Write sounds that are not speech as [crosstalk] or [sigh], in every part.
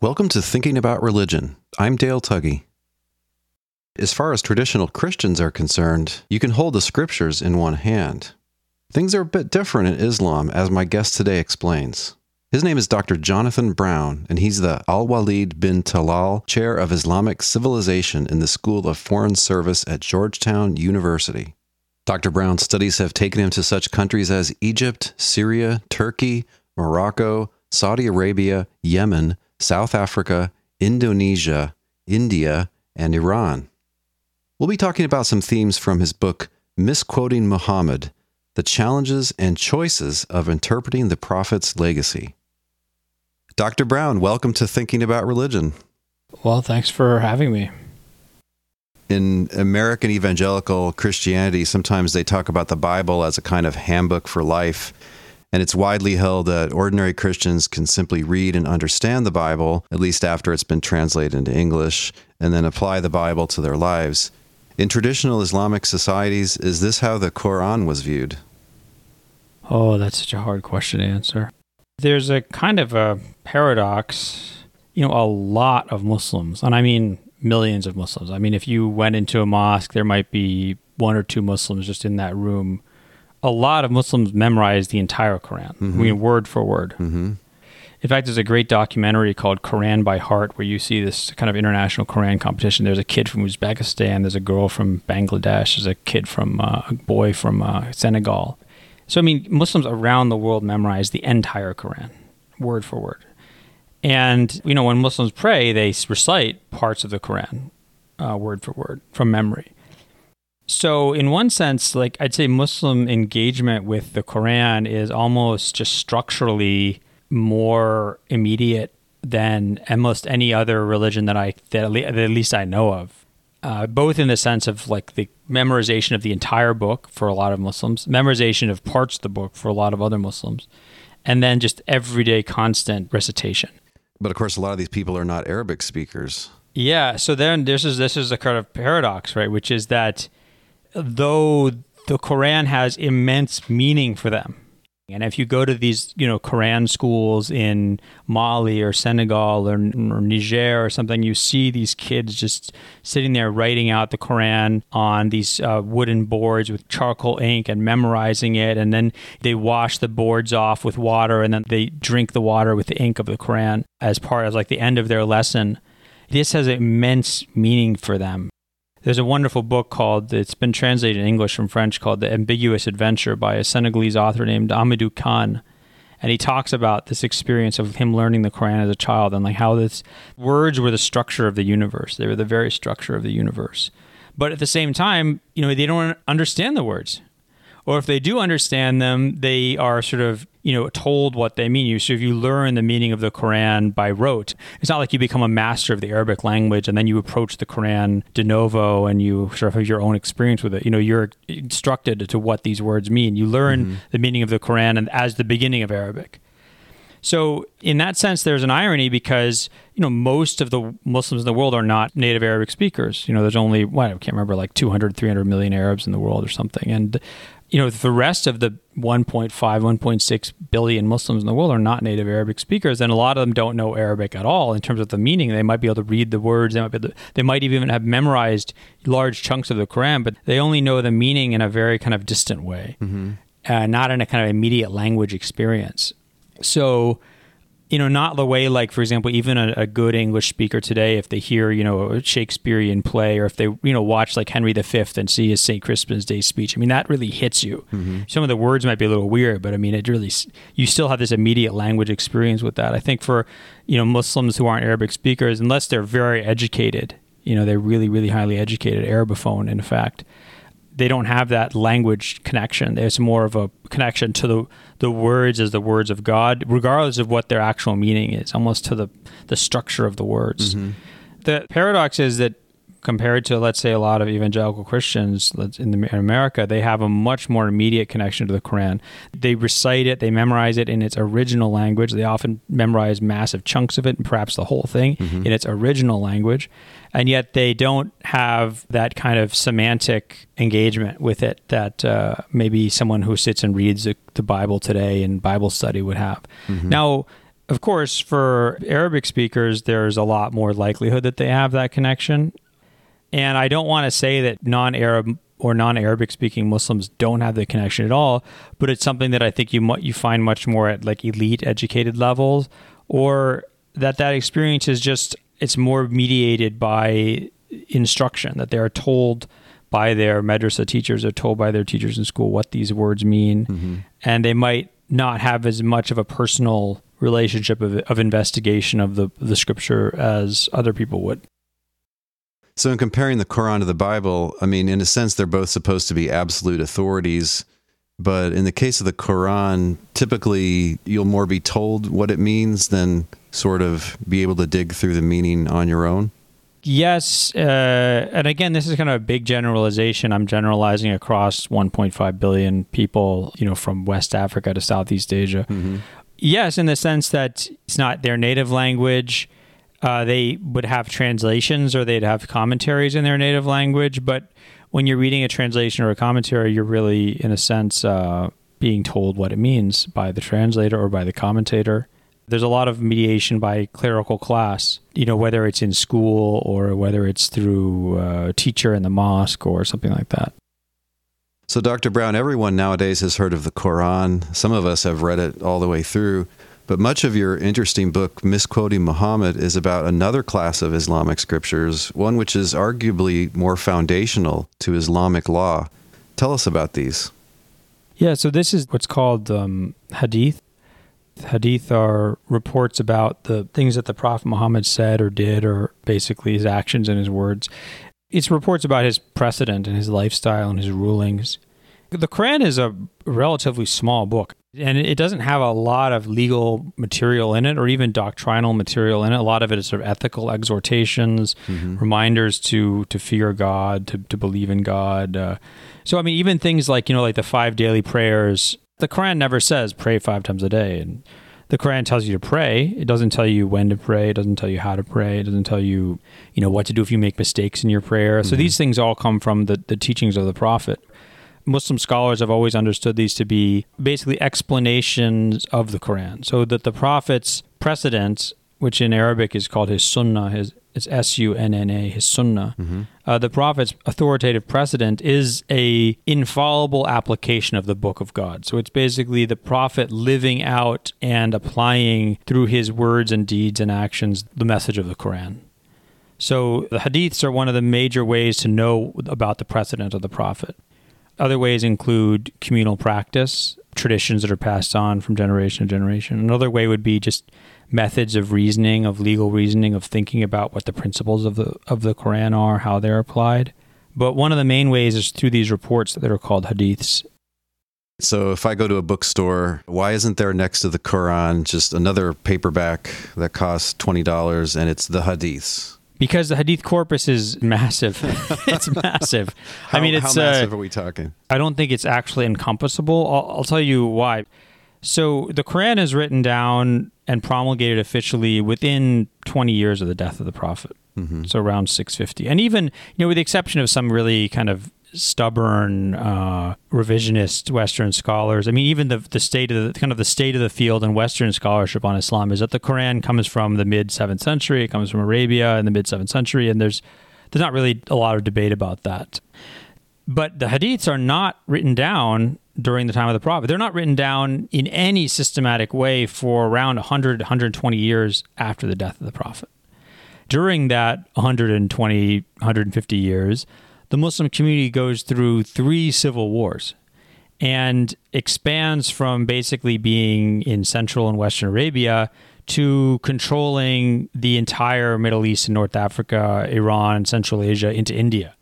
Welcome to Thinking About Religion. I'm Dale Tuggy. As far as traditional Christians are concerned, you can hold the scriptures in one hand. Things are a bit different in Islam, as my guest today explains. His name is Dr. Jonathan Brown, and he's the Al Walid bin Talal Chair of Islamic Civilization in the School of Foreign Service at Georgetown University. Dr. Brown's studies have taken him to such countries as Egypt, Syria, Turkey, Morocco, Saudi Arabia, Yemen, South Africa, Indonesia, India, and Iran. We'll be talking about some themes from his book, Misquoting Muhammad The Challenges and Choices of Interpreting the Prophet's Legacy. Dr. Brown, welcome to Thinking About Religion. Well, thanks for having me. In American evangelical Christianity, sometimes they talk about the Bible as a kind of handbook for life. And it's widely held that ordinary Christians can simply read and understand the Bible, at least after it's been translated into English, and then apply the Bible to their lives. In traditional Islamic societies, is this how the Quran was viewed? Oh, that's such a hard question to answer. There's a kind of a paradox. You know, a lot of Muslims, and I mean millions of Muslims. I mean, if you went into a mosque, there might be one or two Muslims just in that room a lot of Muslims memorize the entire Quran, mm-hmm. I mean, word for word. Mm-hmm. In fact, there's a great documentary called Quran by Heart where you see this kind of international Quran competition. There's a kid from Uzbekistan, there's a girl from Bangladesh, there's a kid from uh, a boy from uh, Senegal. So, I mean, Muslims around the world memorize the entire Quran, word for word. And, you know, when Muslims pray, they recite parts of the Quran, uh, word for word, from memory. So, in one sense, like I'd say Muslim engagement with the Quran is almost just structurally more immediate than almost any other religion that I that at least I know of. Uh, both in the sense of like the memorization of the entire book for a lot of Muslims, memorization of parts of the book for a lot of other Muslims, and then just everyday constant recitation. But of course, a lot of these people are not Arabic speakers. Yeah. So then this is this is a kind of paradox, right? Which is that though the Quran has immense meaning for them. And if you go to these, you know, Quran schools in Mali or Senegal or, or, Niger or something, you see these kids just sitting there writing out the Quran on these uh, wooden boards with charcoal ink and memorizing it. And then they wash the boards off with water and then they drink the water with the ink of the Quran as part of like the end of their lesson. This has immense meaning for them. There's a wonderful book called, it's been translated in English from French called The Ambiguous Adventure by a Senegalese author named Hamidou Kane. And he talks about this experience of him learning the Quran as a child and like how this words were the structure of the universe. They were the very structure of the universe. But at the same time, you know, they don't understand the words or if they do understand them, they are sort of you know told what they mean. You so if you learn the meaning of the Quran by rote, it's not like you become a master of the Arabic language and then you approach the Quran de novo and you sort of have your own experience with it. You know, you're instructed to what these words mean. You learn mm-hmm. the meaning of the Quran and as the beginning of Arabic. So, in that sense, there's an irony because you know most of the Muslims in the world are not native Arabic speakers. You know, there's only what I can't remember, like 200, 300 million Arabs in the world or something, and you know, the rest of the 1.5, 1.6 billion Muslims in the world are not native Arabic speakers, and a lot of them don't know Arabic at all in terms of the meaning. They might be able to read the words, they might, be to, they might even have memorized large chunks of the Quran, but they only know the meaning in a very kind of distant way, mm-hmm. uh, not in a kind of immediate language experience. So, you know, not the way like, for example, even a, a, good English speaker today, if they hear, you know, a Shakespearean play, or if they, you know, watch like Henry V and see his St. Crispin's Day speech, I mean, that really hits you. Mm-hmm. Some of the words might be a little weird, but I mean, it really, you still have this immediate language experience with that. I think for, you know, Muslims who aren't Arabic speakers, unless they're very educated, you know, they're really, really highly educated, Arabophone, in fact, they don't have that language connection. There's more of a connection to the the words as the words of God, regardless of what their actual meaning is, almost to the the structure of the words. Mm-hmm. The paradox is that compared to let's say a lot of evangelical Christians in, the, in, America, they have a much more immediate connection to the Quran. They recite it, they memorize it in its original language. They often memorize massive chunks of it and perhaps the whole thing mm-hmm. in its original language. And yet they don't have that kind of semantic engagement with it that uh, maybe someone who sits and reads the, the, Bible today in Bible study would have. Mm-hmm. Now, Of course, for Arabic speakers, there's a lot more likelihood that they have that connection. And I don't want to say that non Arab or non-Arabic speaking Muslims don't have the connection at all, but it's something that I think you you find much more at like elite educated levels, or that that experience is just it's more mediated by instruction that they are told by their madrasa teachers or told by their teachers in school what these words mean, mm-hmm. and they might not have as much of a personal relationship of, of investigation of the the scripture as other people would. So, in comparing the Quran to the Bible, I mean, in a sense, they're both supposed to be absolute authorities. But in the case of the Quran, typically you'll more be told what it means than sort of be able to dig through the meaning on your own. Yes. Uh, and again, this is kind of a big generalization. I'm generalizing across 1.5 billion people, you know, from West Africa to Southeast Asia. Mm-hmm. Yes, in the sense that it's not their native language uh, they would have translations or they'd have commentaries in their native language. But when you're reading a translation or a commentary, you're really, in a sense, uh, being told what it means by the translator or by the commentator. There's a lot of mediation by clerical class, you know, whether it's in school or whether it's through a teacher in the mosque or something like that. So, Dr. Brown, everyone nowadays has heard of the Quran. Some of us have read it all the way through. But much of your interesting book, Misquoting Muhammad, is about another class of Islamic scriptures, one which is arguably more foundational to Islamic law. Tell us about these. Yeah, so this is what's called um, hadith. Hadith are reports about the things that the Prophet Muhammad said or did, or basically his actions and his words. It's reports about his precedent and his lifestyle and his rulings. The Quran is a relatively small book and it doesn't have a lot of legal material in it or even doctrinal material in it. A lot of it is sort of ethical exhortations, mm-hmm. reminders to to fear God, to, to believe in God. Uh, so, I mean, even things like, you know, like the five daily prayers, the Quran never says pray five times a day. And the Quran tells you to pray. It doesn't tell you when to pray. It doesn't tell you how to pray. It doesn't tell you, you know, what to do if you make mistakes in your prayer. Mm-hmm. So these things all come from the, the teachings of the Prophet. Muslim scholars have always understood these to be basically explanations of the Quran. So that the Prophet's precedents, which in Arabic is called his sunnah, his it's S U N N A, his sunnah. Mm-hmm. Uh, the Prophet's authoritative precedent is a infallible application of the Book of God. So it's basically the Prophet living out and applying through his words and deeds and actions the message of the Quran. So the hadiths are one of the major ways to know about the precedent of the Prophet. Other ways include communal practice, traditions that are passed on from generation to generation. Another way would be just methods of reasoning, of legal reasoning, of thinking about what the principles of the of the Quran are, how they're applied. But one of the main ways is through these reports that are called hadiths. So if I go to a bookstore, why isn't there next to the Quran just another paperback that costs $20 and it's the hadiths? Because the hadith corpus is massive. [laughs] it's [laughs] massive. how, I mean, it's how massive uh, are we talking? I don't think it's actually encompassable. I'll, I'll, tell you why. So the Quran is written down and promulgated officially within 20 years of the death of the Prophet. Mm-hmm. So around 650, and even you know, with the exception of some really kind of stubborn uh, revisionist Western scholars. I mean, even the the state of the kind of the state of the field in Western scholarship on Islam is that the Quran comes from the mid seventh century. It comes from Arabia in the mid seventh century, and there's there's not really a lot of debate about that. But the hadiths are not written down during the time of the prophet. They're not written down in any systematic way for around 100, 120 years after the death of the prophet. During that 120, 150 years, the Muslim community goes through three civil wars and expands from basically being in Central and Western Arabia to controlling the entire Middle East and North Africa, Iran, Central Asia into India.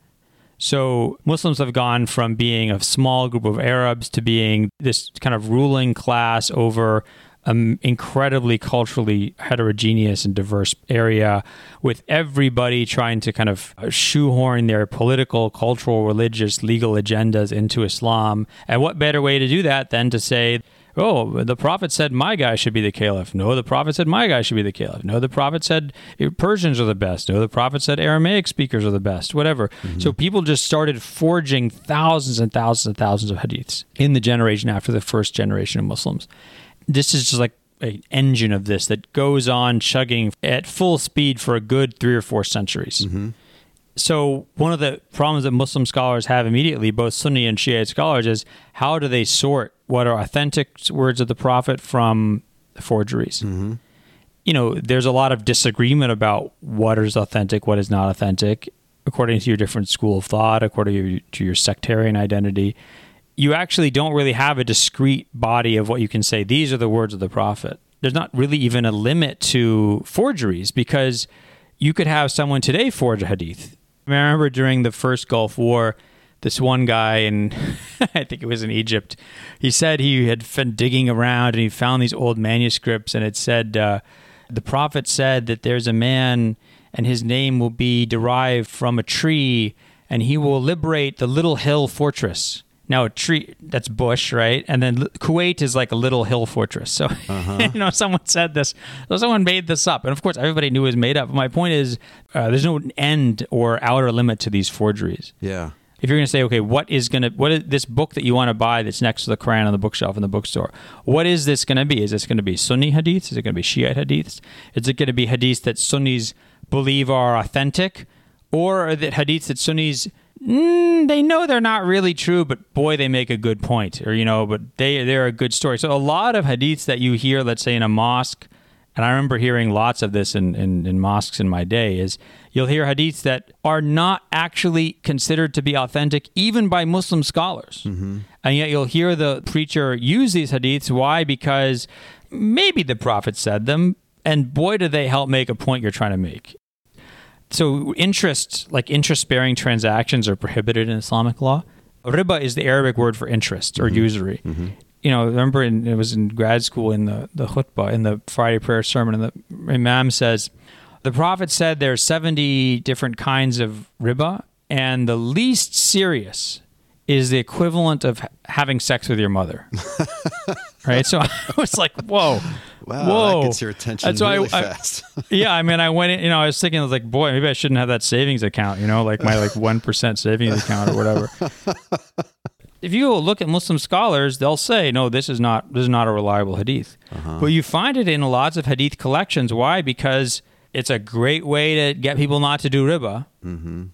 So Muslims have gone from being a small group of Arabs to being this kind of ruling class over an incredibly culturally heterogeneous and diverse area with everybody trying to kind of shoehorn their political, cultural, religious, legal agendas into Islam. And what better way to do that than to say, oh, the prophet said my guy should be the caliph. No, the prophet said my guy should be the caliph. No, the prophet said Persians are the best. No, the prophet said Aramaic speakers are the best, whatever. Mm-hmm. So people just started forging thousands and thousands and thousands of hadiths in the generation after the first generation of Muslims this is just like an engine of this that goes on chugging at full speed for a good three or four centuries. Mm-hmm. So one of the problems that Muslim scholars have immediately, both Sunni and Shiite scholars, is how do they sort what are authentic words of the Prophet from forgeries? Mm-hmm. You know, there's a lot of disagreement about what is authentic, what is not authentic, according to your different school of thought, according to your sectarian identity. You actually don't really have a discrete body of what you can say. These are the words of the Prophet. There's not really even a limit to forgeries because you could have someone today forge a hadith. I, remember during the first Gulf War, this one guy in [laughs] I think it was in Egypt. He said he had been digging around and he found these old manuscripts and it said uh, the prophet said that there's a man and his name will be derived from a tree and he will liberate the little hill fortress. Now a tree that's bush, right? And then Kuwait is like a little hill fortress. So [laughs] you know, someone said this. So someone made this up, and of course, everybody knew it was made up. My point is, uh, there's no end or outer limit to these forgeries Yeah. if you're going to say, okay, what is going to what is this book that you want to buy that's next to the Quran on the bookshelf in the bookstore? What is this going to be? Is this going to be Sunni hadiths? Is it going to be Shiite hadiths? Is it going to be hadiths that Sunnis believe are authentic, or are it hadiths that Sunnis mm, they know they're not really true, but boy, they make a good point, or you know, but they they're a good story. So a lot of hadiths that you hear, let's say in a mosque, and I remember hearing lots of this in, in, in mosques in my day, is you'll hear hadiths that are not actually considered to be authentic even by Muslim scholars. And yet you'll hear the preacher use these hadiths. Why? Because maybe the Prophet said them, and boy, do they help make a point you're trying to make. So interest, like interest-bearing transactions, are prohibited in Islamic law. Riba is the Arabic word for interest or mm-hmm. usury. Mm-hmm. You know, remember in, it was in grad school in the the khutbah in the Friday prayer sermon, and the Imam says, the Prophet said there are 70 different kinds of riba, and the least serious is the equivalent of having sex with your mother. [laughs] right? So [laughs] I was like, whoa. Wow, whoa. that gets your attention And so really I- fast. [laughs] yeah, I mean, I went in, you know, I was thinking, I was like, boy, maybe I shouldn't have that savings account, you know, like my like 1% savings account or whatever. [laughs] if you look at Muslim scholars, they'll say, no, this is not, this is not a reliable hadith. Uh-huh. But you find it in lots of hadith collections. Why? Because it's a great way to get people not to do riba. Mm-hmm.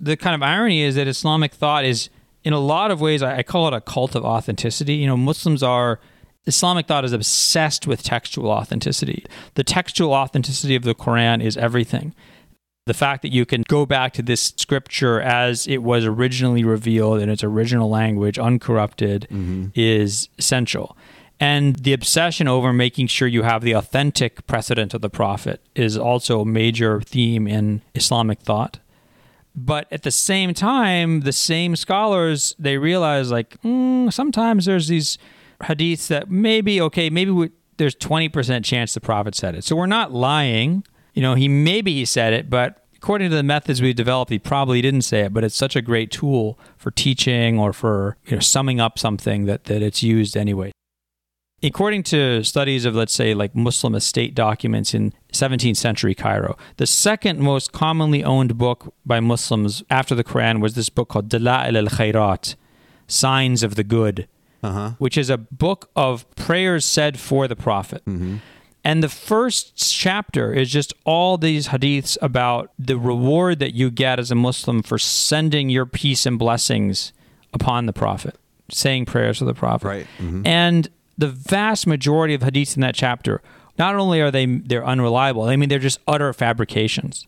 The kind of irony is that Islamic thought is, in a lot of ways, I I call it a cult of authenticity. You know, Muslims are Islamic thought is obsessed with textual authenticity. The textual authenticity of the Quran is everything. The fact that you can go back to this scripture as it was originally revealed in its original language, uncorrupted, is essential. And the obsession over making sure you have the authentic precedent of the Prophet is also a major theme in Islamic thought but at the same time the same scholars they realize like mm, sometimes there's these hadiths that maybe okay maybe we, there's 20% chance the prophet said it. So we're not lying. You know he maybe he said it but according to the methods we've developed he probably didn't say it but it's such a great tool for teaching or for you know summing up something that that it's used anyway. According to studies of, let's say, like Muslim estate documents in 17th century Cairo, the second most commonly owned book by Muslims after the Quran was this book called Dala'il al Khairat, Signs of the Good, Uh-huh. which is a book of prayers said for the Prophet. And the first chapter is just all these hadiths about the reward that you get as a Muslim for sending your peace and blessings upon the Prophet, saying prayers for the Prophet. Right. Mhm. And the vast majority of hadiths in that chapter, not only are they they're unreliable, I mean they're just utter fabrications.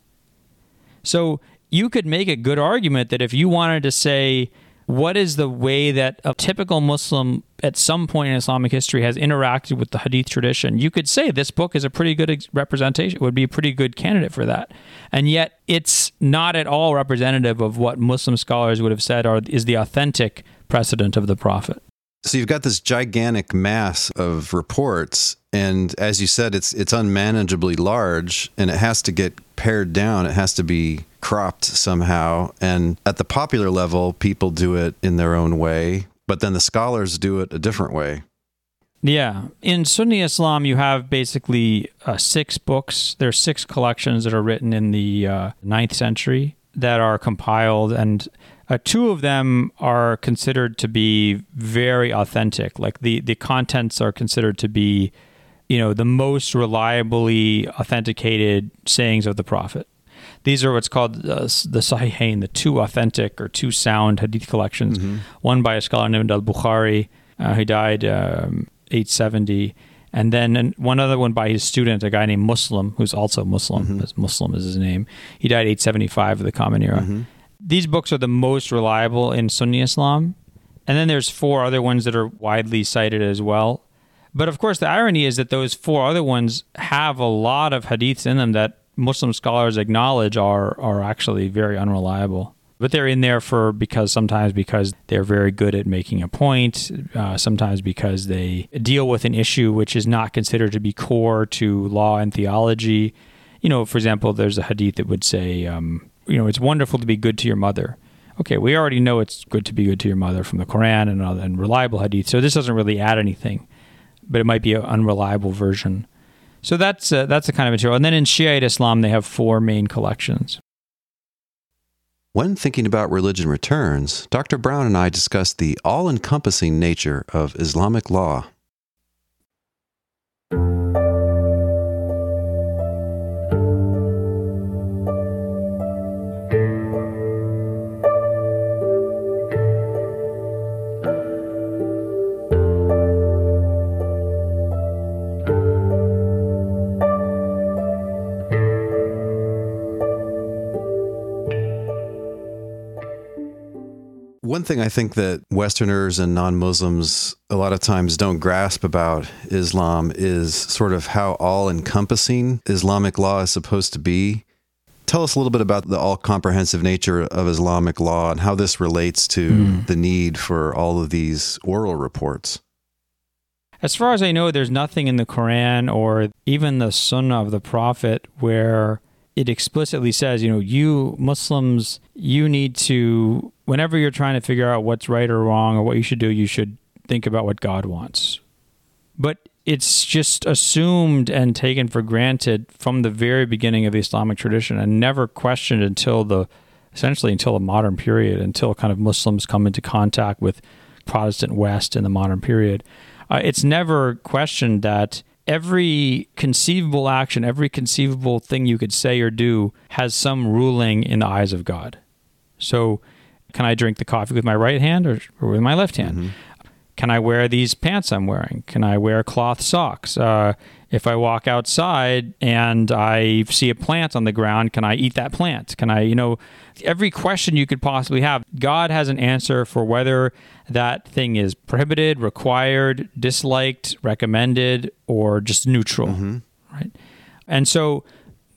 So you could make a good argument that if you wanted to say what is the way that a typical Muslim at some point in Islamic history has interacted with the Hadith tradition, you could say this book is a pretty good representation, would be a pretty good candidate for that. And yet it's not at all representative of what Muslim scholars would have said are, is the authentic precedent of the Prophet. So you've got this gigantic mass of reports, and as you said, it's it's unmanageably large, and it has to get pared down. It has to be cropped somehow. And at the popular level, people do it in their own way, but then the scholars do it a different way. Yeah. In Sunni Islam, you have basically uh, six books. There are six collections that are written in the uh, ninth century that are compiled, and uh, two of them are considered to be very authentic. Like the, the contents are considered to be you know, the most reliably authenticated sayings of the Prophet. These are what's called uh, the Sahihain, the two authentic or two sound hadith collections. Mm-hmm. One by a scholar named Al Bukhari, uh, who died um, 870, and then one other one by his student, a guy named Muslim, who's also Muslim. Mm-hmm. Muslim is his name. He died 875 of the Common Era. Mm-hmm. These books are the most reliable in Sunni Islam. And then there's four other ones that are widely cited as well. But of course, the irony is that those four other ones have a lot of hadiths in them that Muslim scholars acknowledge are are actually very unreliable. But they're in there for because sometimes because they're very good at making a point, uh, sometimes because they deal with an issue which is not considered to be core to law and theology. You know, for example, there's a hadith that would say, um, you know, it's wonderful to be good to your mother. Okay, we already know it's good to be good to your mother from the Quran and, and reliable hadith, so this doesn't really add anything but it might be an unreliable version. So that's uh, that's the kind of material. And then in Shiite Islam, they have four main collections. When thinking about religion returns, Dr. Brown and I discussed the all encompassing nature of Islamic law. One thing I think that Westerners and non Muslims a lot of times don't grasp about Islam is sort of how all encompassing Islamic law is supposed to be. Tell us a little bit about the all comprehensive nature of Islamic law and how this relates to mm. the need for all of these oral reports. As far as I know, there's nothing in the Quran or even the Sunnah of the Prophet where it explicitly says, you know, you Muslims, you need to, whenever you're trying to figure out what's right or wrong or what you should do, you should think about what God wants. But it's just assumed and taken for granted from the very beginning of the Islamic tradition and never questioned until the, essentially until the modern period, until kind of Muslims come into contact with Protestant West in the modern period. Uh, it's never questioned that every conceivable action, every conceivable thing you could say or do has some ruling in the eyes of God. So, can I drink the coffee with my right hand or, or with my left hand? Mm-hmm. Can I wear these pants I'm wearing? Can I wear cloth socks? Uh, if I walk outside and I see a plant on the ground, can I eat that plant? Can I, you know, every question you could possibly have, God has an answer for whether that thing is prohibited, required, disliked, recommended, or just neutral, mm-hmm. right? And so,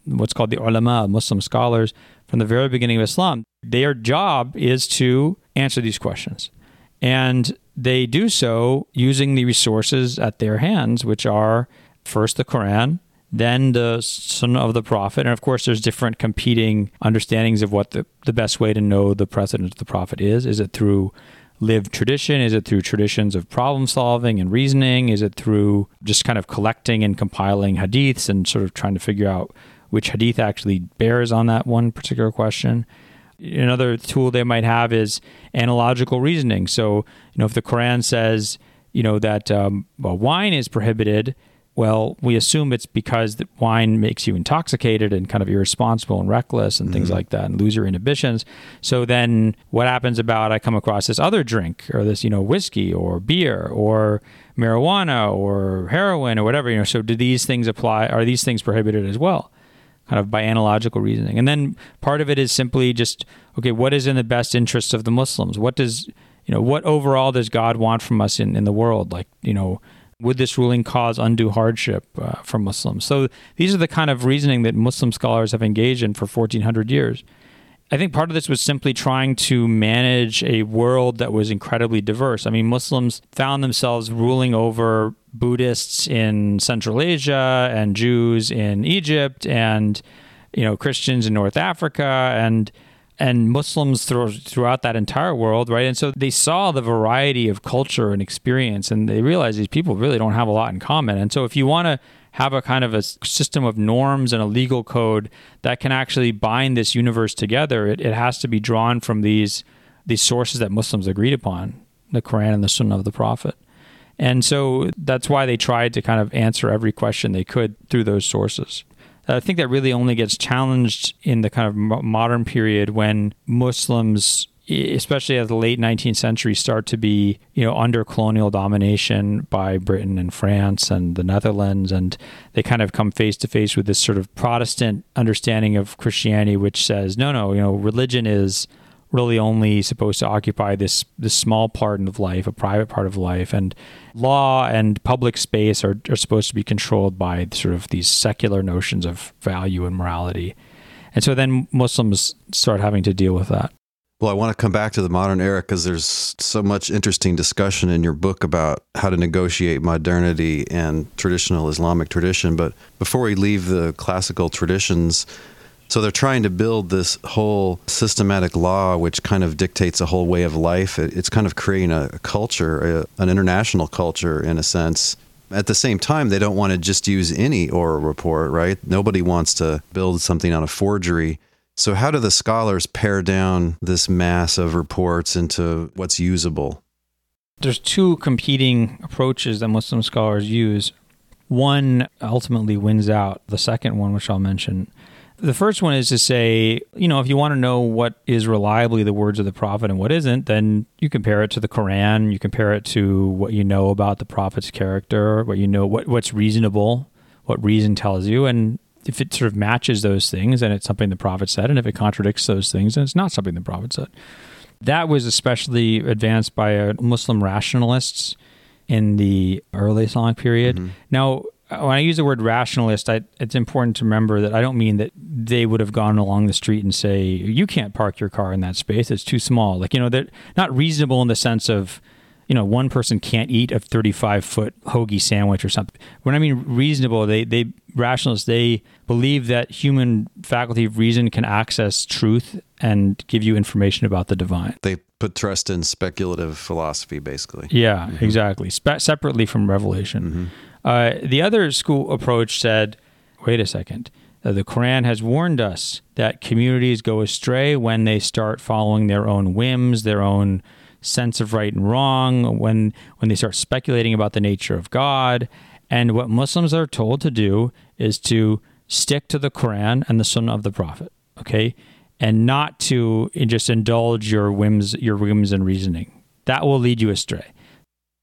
what's called the ulama, Muslim scholars, from the very beginning of Islam, their job is to answer these questions. And they do so using the resources at their hands, which are first the Quran, then the Sunnah of the Prophet. And of course, there's different competing understandings of what the, the best way to know the precedent of the Prophet is. Is it through lived tradition? Is it through traditions of problem solving and reasoning? Is it through just kind of collecting and compiling hadiths and sort of trying to figure out which hadith actually bears on that one particular question? Another tool they might have is analogical reasoning. So, you know, if the Quran says, you know, that um, well, wine is prohibited, well, we assume it's because the wine makes you intoxicated and kind of irresponsible and reckless and mm-hmm. things like that and lose your inhibitions. So then what happens about I come across this other drink or this, you know, whiskey or beer or marijuana or heroin or whatever, you know, so do these things apply? Are these things prohibited as well? kind of by analogical reasoning. And then part of it is simply just okay, what is in the best interest of the Muslims? What does you know what overall does God want from us in, in the world? Like you know, would this ruling cause undue hardship uh, for Muslims? So these are the kind of reasoning that Muslim scholars have engaged in for 1400 years. I think part of this was simply trying to manage a world that was incredibly diverse. I mean, Muslims found themselves ruling over Buddhists in Central Asia and Jews in Egypt and you know Christians in North Africa and and Muslims throughout that entire world, right? And so they saw the variety of culture and experience, and they realized these people really don't have a lot in common. And so, if you want to have a kind of a system of norms and a legal code that can actually bind this universe together, it, it has to be drawn from these these sources that Muslims agreed upon, the Quran and the Sunnah of the Prophet. And so that's why they tried to kind of answer every question they could through those sources. I think that really only gets challenged in the kind of modern period when Muslims, especially at the late 19th century, start to be you know under colonial domination by Britain and France and the Netherlands, and they kind of come face to face with this sort of Protestant understanding of Christianity, which says no, no, you know, religion is really only supposed to occupy this this small part of life, a private part of life, and law and public space are, are supposed to be controlled by sort of these secular notions of value and morality. And so then Muslims start having to deal with that. Well, I want to come back to the modern era because there's so much interesting discussion in your book about how to negotiate modernity and traditional Islamic tradition. But before we leave the classical traditions, so they're trying to build this whole systematic law, which kind of dictates a whole way of life. It's kind of creating a culture, an international culture in a sense. At the same time, they don't want to just use any oral report, right? Nobody wants to build something on a forgery. So, how do the scholars pare down this mass of reports into what's usable? There's two competing approaches that Muslim scholars use. One ultimately wins out. The second one, which I'll mention, the first one is to say, you know, if you want to know what is reliably the words of the prophet and what isn't, then you compare it to the Quran, you compare it to what you know about the prophet's character, what you know what what's reasonable, what reason tells you, and if it sort of matches those things, then it's something the prophet said, and if it contradicts those things, then it's not something the prophet said. That was especially advanced by uh, Muslim rationalists in the early Islamic period. Mm-hmm. Now, when I use the word rationalist, I, it's important to remember that I don't mean that they would have gone along the street and say, you can't park your car in that space. It's too small. Like, you know, they're not reasonable in the sense of, you know, one person can't eat a 35 foot hoagie sandwich or something. When I mean reasonable, they, they, rationalists, they believe that human faculty of reason can access truth and give you information about the divine. They put trust in speculative philosophy, basically. Yeah, mm-hmm. exactly. Spe- separately from revelation. Mm-hmm. Uh, the other school approach said, wait a second. Uh, the Quran has warned us that communities go astray when they start following their own whims, their own sense of right and wrong, when when they start speculating about the nature of God. And what Muslims are told to do is to stick to the Quran and the Sunnah of the Prophet, okay, and not to just indulge your whims, your whims and reasoning. That will lead you astray.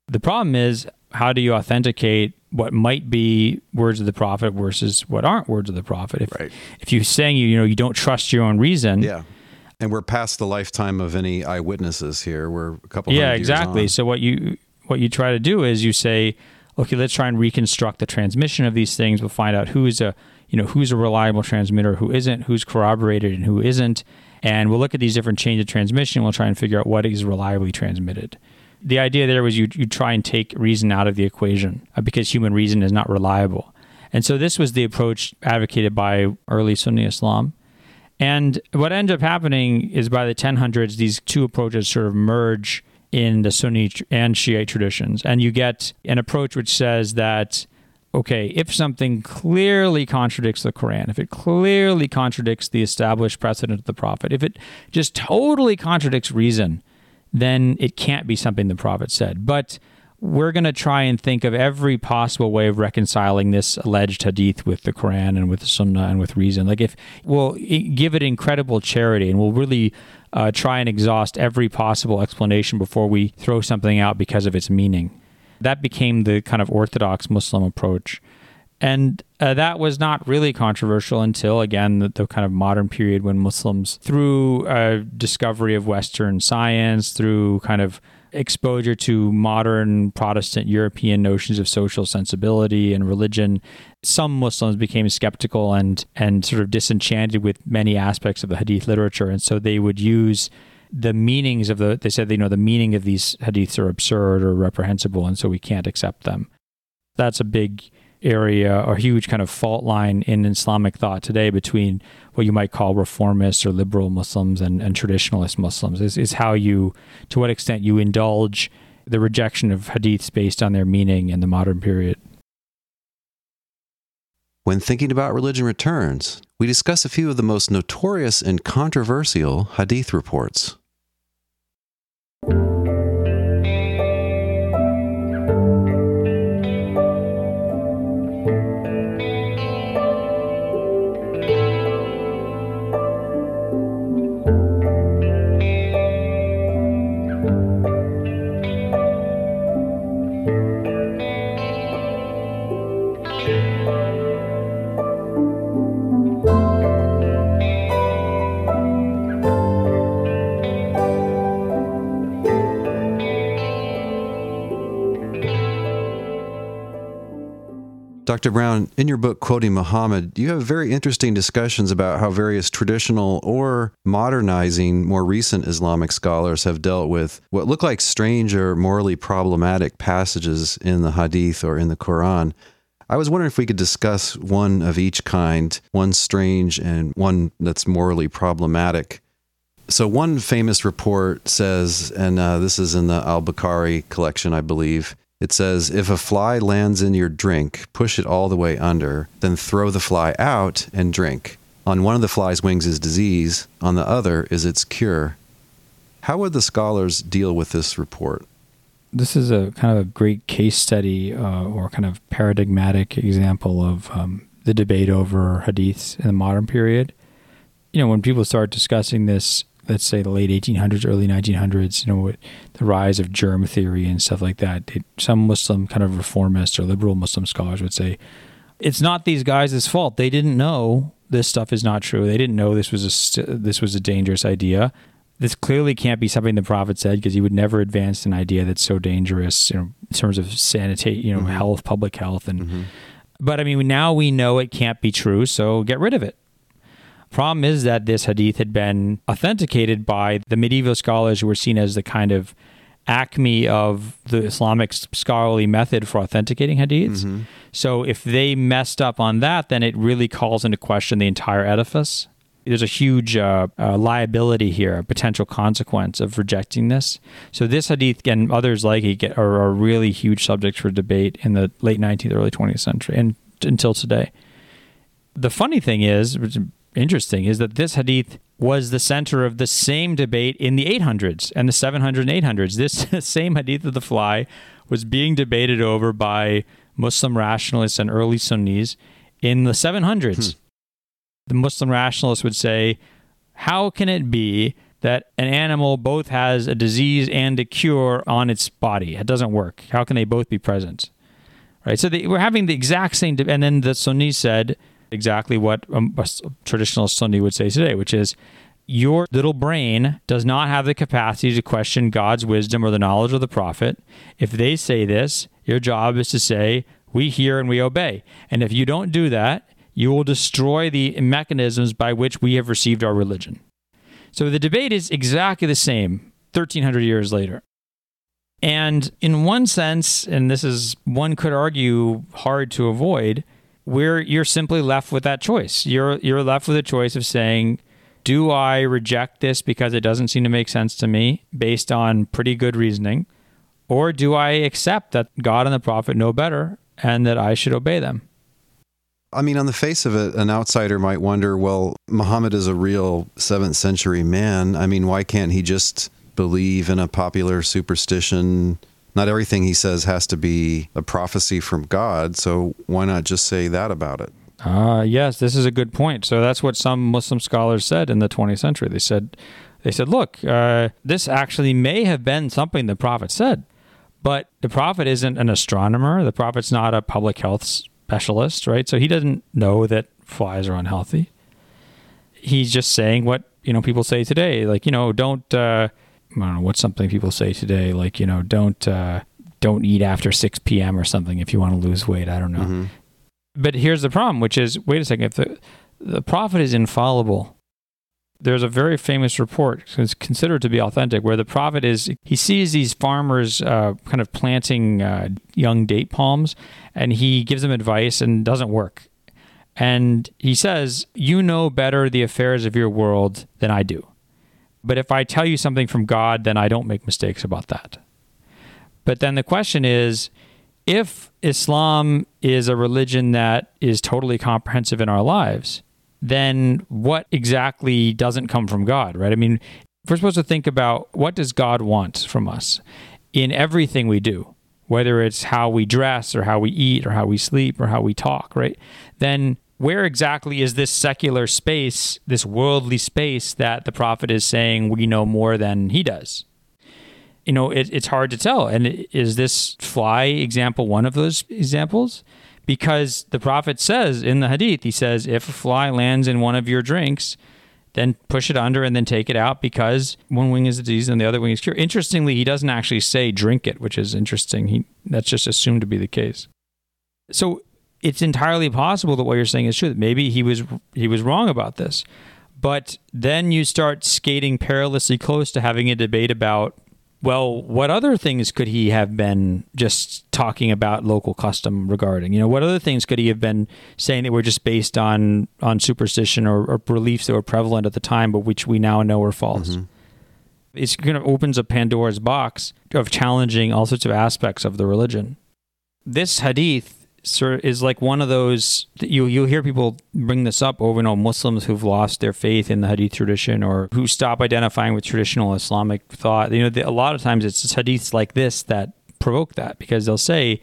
The problem is, how do you authenticate what might be words of the prophet versus what aren't words of the prophet. If right. if you're saying you you know you don't trust your own reason, yeah. And we're past the lifetime of any eyewitnesses here. We're a couple. Yeah, exactly. So what you what you try to do is you say, okay, let's try and reconstruct the transmission of these things. We'll find out who's a you know who's a reliable transmitter, who isn't, who's corroborated, and who isn't. And we'll look at these different chains of transmission. We'll try and figure out what is reliably transmitted the idea there was you you try and take reason out of the equation uh, because human reason is not reliable. And so this was the approach advocated by early Sunni Islam. And what ended up happening is by the 1000s, these two approaches sort of merge in the Sunni and Shiite traditions. And you get an approach which says that, okay, if something clearly contradicts the Quran, if it clearly contradicts the established precedent of the Prophet, if it just totally contradicts reason, then it can't be something the prophet said. But we're going to try and think of every possible way of reconciling this alleged hadith with the Quran and with the Sunnah and with reason. Like, if we'll give it incredible charity and we'll really uh, try and exhaust every possible explanation before we throw something out because of its meaning. That became the kind of orthodox Muslim approach. And uh, that was not really controversial until, again, the, the, kind of modern period when Muslims, through uh, discovery of Western science, through kind of exposure to modern Protestant European notions of social sensibility and religion, some Muslims became skeptical and, and sort of disenchanted with many aspects of the Hadith literature. And so they would use the meanings of the, they said, you know, the meaning of these Hadiths are absurd or reprehensible, and so we can't accept them. That's a big area or huge kind of fault line in Islamic thought today between what you might call reformists or liberal Muslims and, and traditionalist Muslims is, is how you, to what extent you indulge the rejection of hadiths based on their meaning in the modern period. When thinking about religion returns, we discuss a few of the most notorious and controversial hadith reports. Dr. Brown, in your book, Quoting Muhammad, you have very interesting discussions about how various traditional or modernizing, more recent Islamic scholars have dealt with what look like strange or morally problematic passages in the Hadith or in the Quran. I was wondering if we could discuss one of each kind, one strange and one that's morally problematic. So, one famous report says, and uh, this is in the Al Bukhari collection, I believe. It says, if a fly lands in your drink, push it all the way under, then throw the fly out and drink. On one of the fly's wings is disease, on the other is its cure. How would the scholars deal with this report? This is a kind of a great case study uh, or kind of paradigmatic example of um, the debate over hadiths in the modern period. You know, when people start discussing this let's say the late 1800s, early 1900s, you know, the rise of germ theory and stuff like that. It, some Muslim kind of reformist or liberal Muslim scholars would say it's not these guys' fault. They didn't know this stuff is not true. They didn't know this was a this was a dangerous idea. This clearly can't be something the prophet said because he would never advance an idea that's so dangerous, you know, in terms of sanitate, you know, mm-hmm. health, public health, and. Mm-hmm. But I mean, now we know it can't be true, so get rid of it. Problem is that this hadith had been authenticated by the medieval scholars who were seen as the kind of acme of the Islamic scholarly method for authenticating hadiths. Mm-hmm. So if they messed up on that, then it really calls into question the entire edifice. There's a huge uh, uh, liability here, a potential consequence of rejecting this. So this hadith and others like it get, are, are really huge subjects for debate in the late 19th, early 20th century, and until today. The funny thing is, interesting is that this hadith was the center of the same debate in the 800s and the 700s and 800s. This [laughs] same hadith of the fly was being debated over by Muslim rationalists and early Sunnis in the 700s. Hmm. The Muslim rationalists would say, How can it be that an animal both has a disease and a cure on its body? It doesn't work. How can they both be present? Right. So they, we're having the exact same, de- and then the Sunnis said, exactly what um, a, a traditional Sunni would say today, which is your little brain does not have the capacity to question God's wisdom or the knowledge of the prophet. If they say this, your job is to say, We hear and we obey. And if you don't do that, you will destroy the mechanisms by which we have received our religion. So the debate is exactly the same 1300 years later. And in one sense, and this is one could argue hard to avoid, where you're simply left with that choice. You're you're left with a choice of saying, do I reject this because it doesn't seem to make sense to me based on pretty good reasoning, or do I accept that God and the prophet know better and that I should obey them? I mean, on the face of it, an outsider might wonder, well, Muhammad is a real 7th century man. I mean, why can't he just believe in a popular superstition not everything he says has to be a prophecy from God. So why not just say that about it? Uh, yes, this is a good point. So that's what some Muslim scholars said in the 20th century. They said, they said, look, uh, this actually may have been something the prophet said, but the prophet isn't an astronomer. The prophet's not a public health specialist, right? So he doesn't know that flies are unhealthy. He's just saying what you know people say today, like you know, don't. Uh, I don't know what's something people say today, like you know, don't uh, don't eat after six p.m. or something if you want to lose weight. I don't know. Mm-hmm. But here's the problem, which is, wait a second, if the the prophet is infallible, there's a very famous report, it's considered to be authentic, where the prophet is he sees these farmers uh, kind of planting uh, young date palms, and he gives them advice and doesn't work. And he says, "You know better the affairs of your world than I do." But if I tell you something from God, then I don't make mistakes about that. But then the question is if Islam is a religion that is totally comprehensive in our lives, then what exactly doesn't come from God, right? I mean, we're supposed to think about what does God want from us in everything we do, whether it's how we dress or how we eat or how we sleep or how we talk, right? Then where exactly is this secular space, this worldly space that the prophet is saying we know more than he does? You know, it, it's hard to tell. And is this fly example one of those examples? Because the prophet says in the hadith, he says, if a fly lands in one of your drinks, then push it under and then take it out because one wing is disease and the other wing is cured. Interestingly, he doesn't actually say drink it, which is interesting. He that's just assumed to be the case. So it's entirely possible that what you're saying is true. That maybe he was he was wrong about this. But then you start skating perilously close to having a debate about well, what other things could he have been just talking about local custom regarding? You know, what other things could he have been saying that were just based on on superstition or, or beliefs that were prevalent at the time, but which we now know are false? Mm-hmm. It's kind of opens a Pandora's box of challenging all sorts of aspects of the religion. This hadith is like one of those you you hear people bring this up over you know Muslims who've lost their faith in the Hadith tradition or who stop identifying with traditional Islamic thought. You know, the, a lot of times it's hadiths like this that provoke that because they'll say,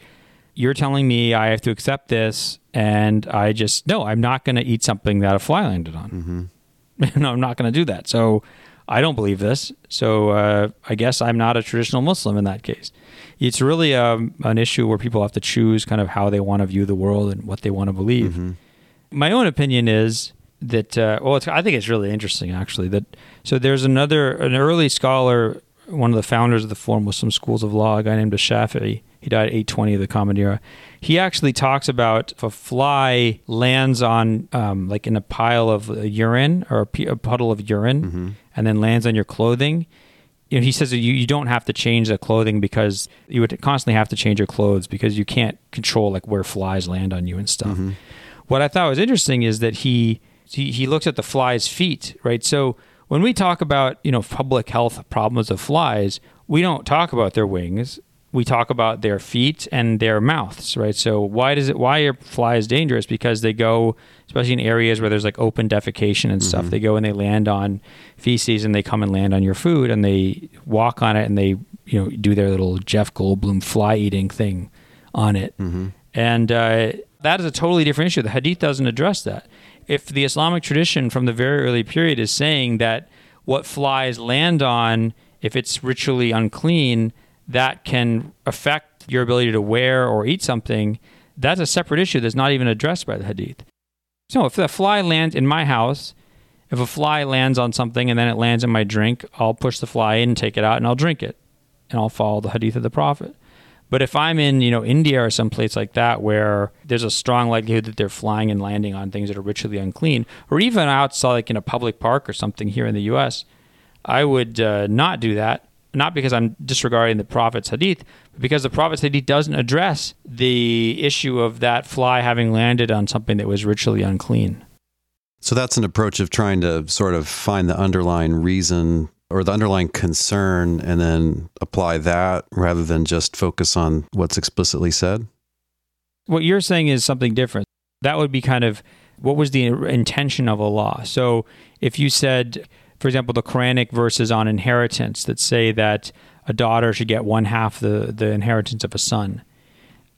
"You're telling me I have to accept this, and I just no, I'm not going to eat something that a fly landed on. Mm-hmm. [laughs] no, I'm not going to do that. So." I don't believe this, so uh, I guess I'm not a traditional Muslim in that case it's really um, an issue where people have to choose kind of how they want to view the world and what they want to believe. Mm-hmm. My own opinion is that uh, well, I think it's really interesting actually that so there's another an early scholar, one of the founders of the four Muslim schools of law, a guy named Shafi'i. He died 820 of the Common Era. He actually talks about if a fly lands on, um, like in a pile of urine or a, p- a puddle of urine, mm-hmm. and then lands on your clothing, you know, he says that you, you don't have to change the clothing because you would constantly have to change your clothes because you can't control like where flies land on you and stuff. Mm-hmm. What I thought was interesting is that he, he he looks at the flies' feet, right? So when we talk about you know public health problems of flies, we don't talk about their wings we talk about their feet and their mouths, right? So why does it why are flies dangerous? Because they go, especially in areas where there's like open defecation and stuff, mm-hmm. they go and they land on feces and they come and land on your food and they walk on it and they you know do their little Jeff Goldblum fly eating thing on it, mm-hmm. and uh, that is a totally different issue. The Hadith doesn't address that. If the Islamic tradition from the very early period is saying that what flies land on, if it's ritually unclean that can affect your ability to wear or eat something, that's a separate issue that's not even addressed by the hadith. So if a fly lands in my house, if a fly lands on something and then it lands in my drink, I'll push the fly in and take it out and I'll drink it and I'll follow the hadith of the prophet. But if I'm in, you know, India or some place like that where there's a strong likelihood that they're flying and landing on things that are ritually unclean, or even outside, like in a public park or something here in the U.S., I would uh, not do that not because I'm disregarding the Prophet's hadith, but because the Prophet's hadith doesn't address the issue of that fly having landed on something that was ritually unclean. So that's an approach of trying to sort of find the underlying reason or the underlying concern and then apply that rather than just focus on what's explicitly said. What you're saying is something different. That would be kind of what was the intention of a law. So if you said, for example, the Quranic verses on inheritance that say that a daughter should get one half the, the inheritance of a son.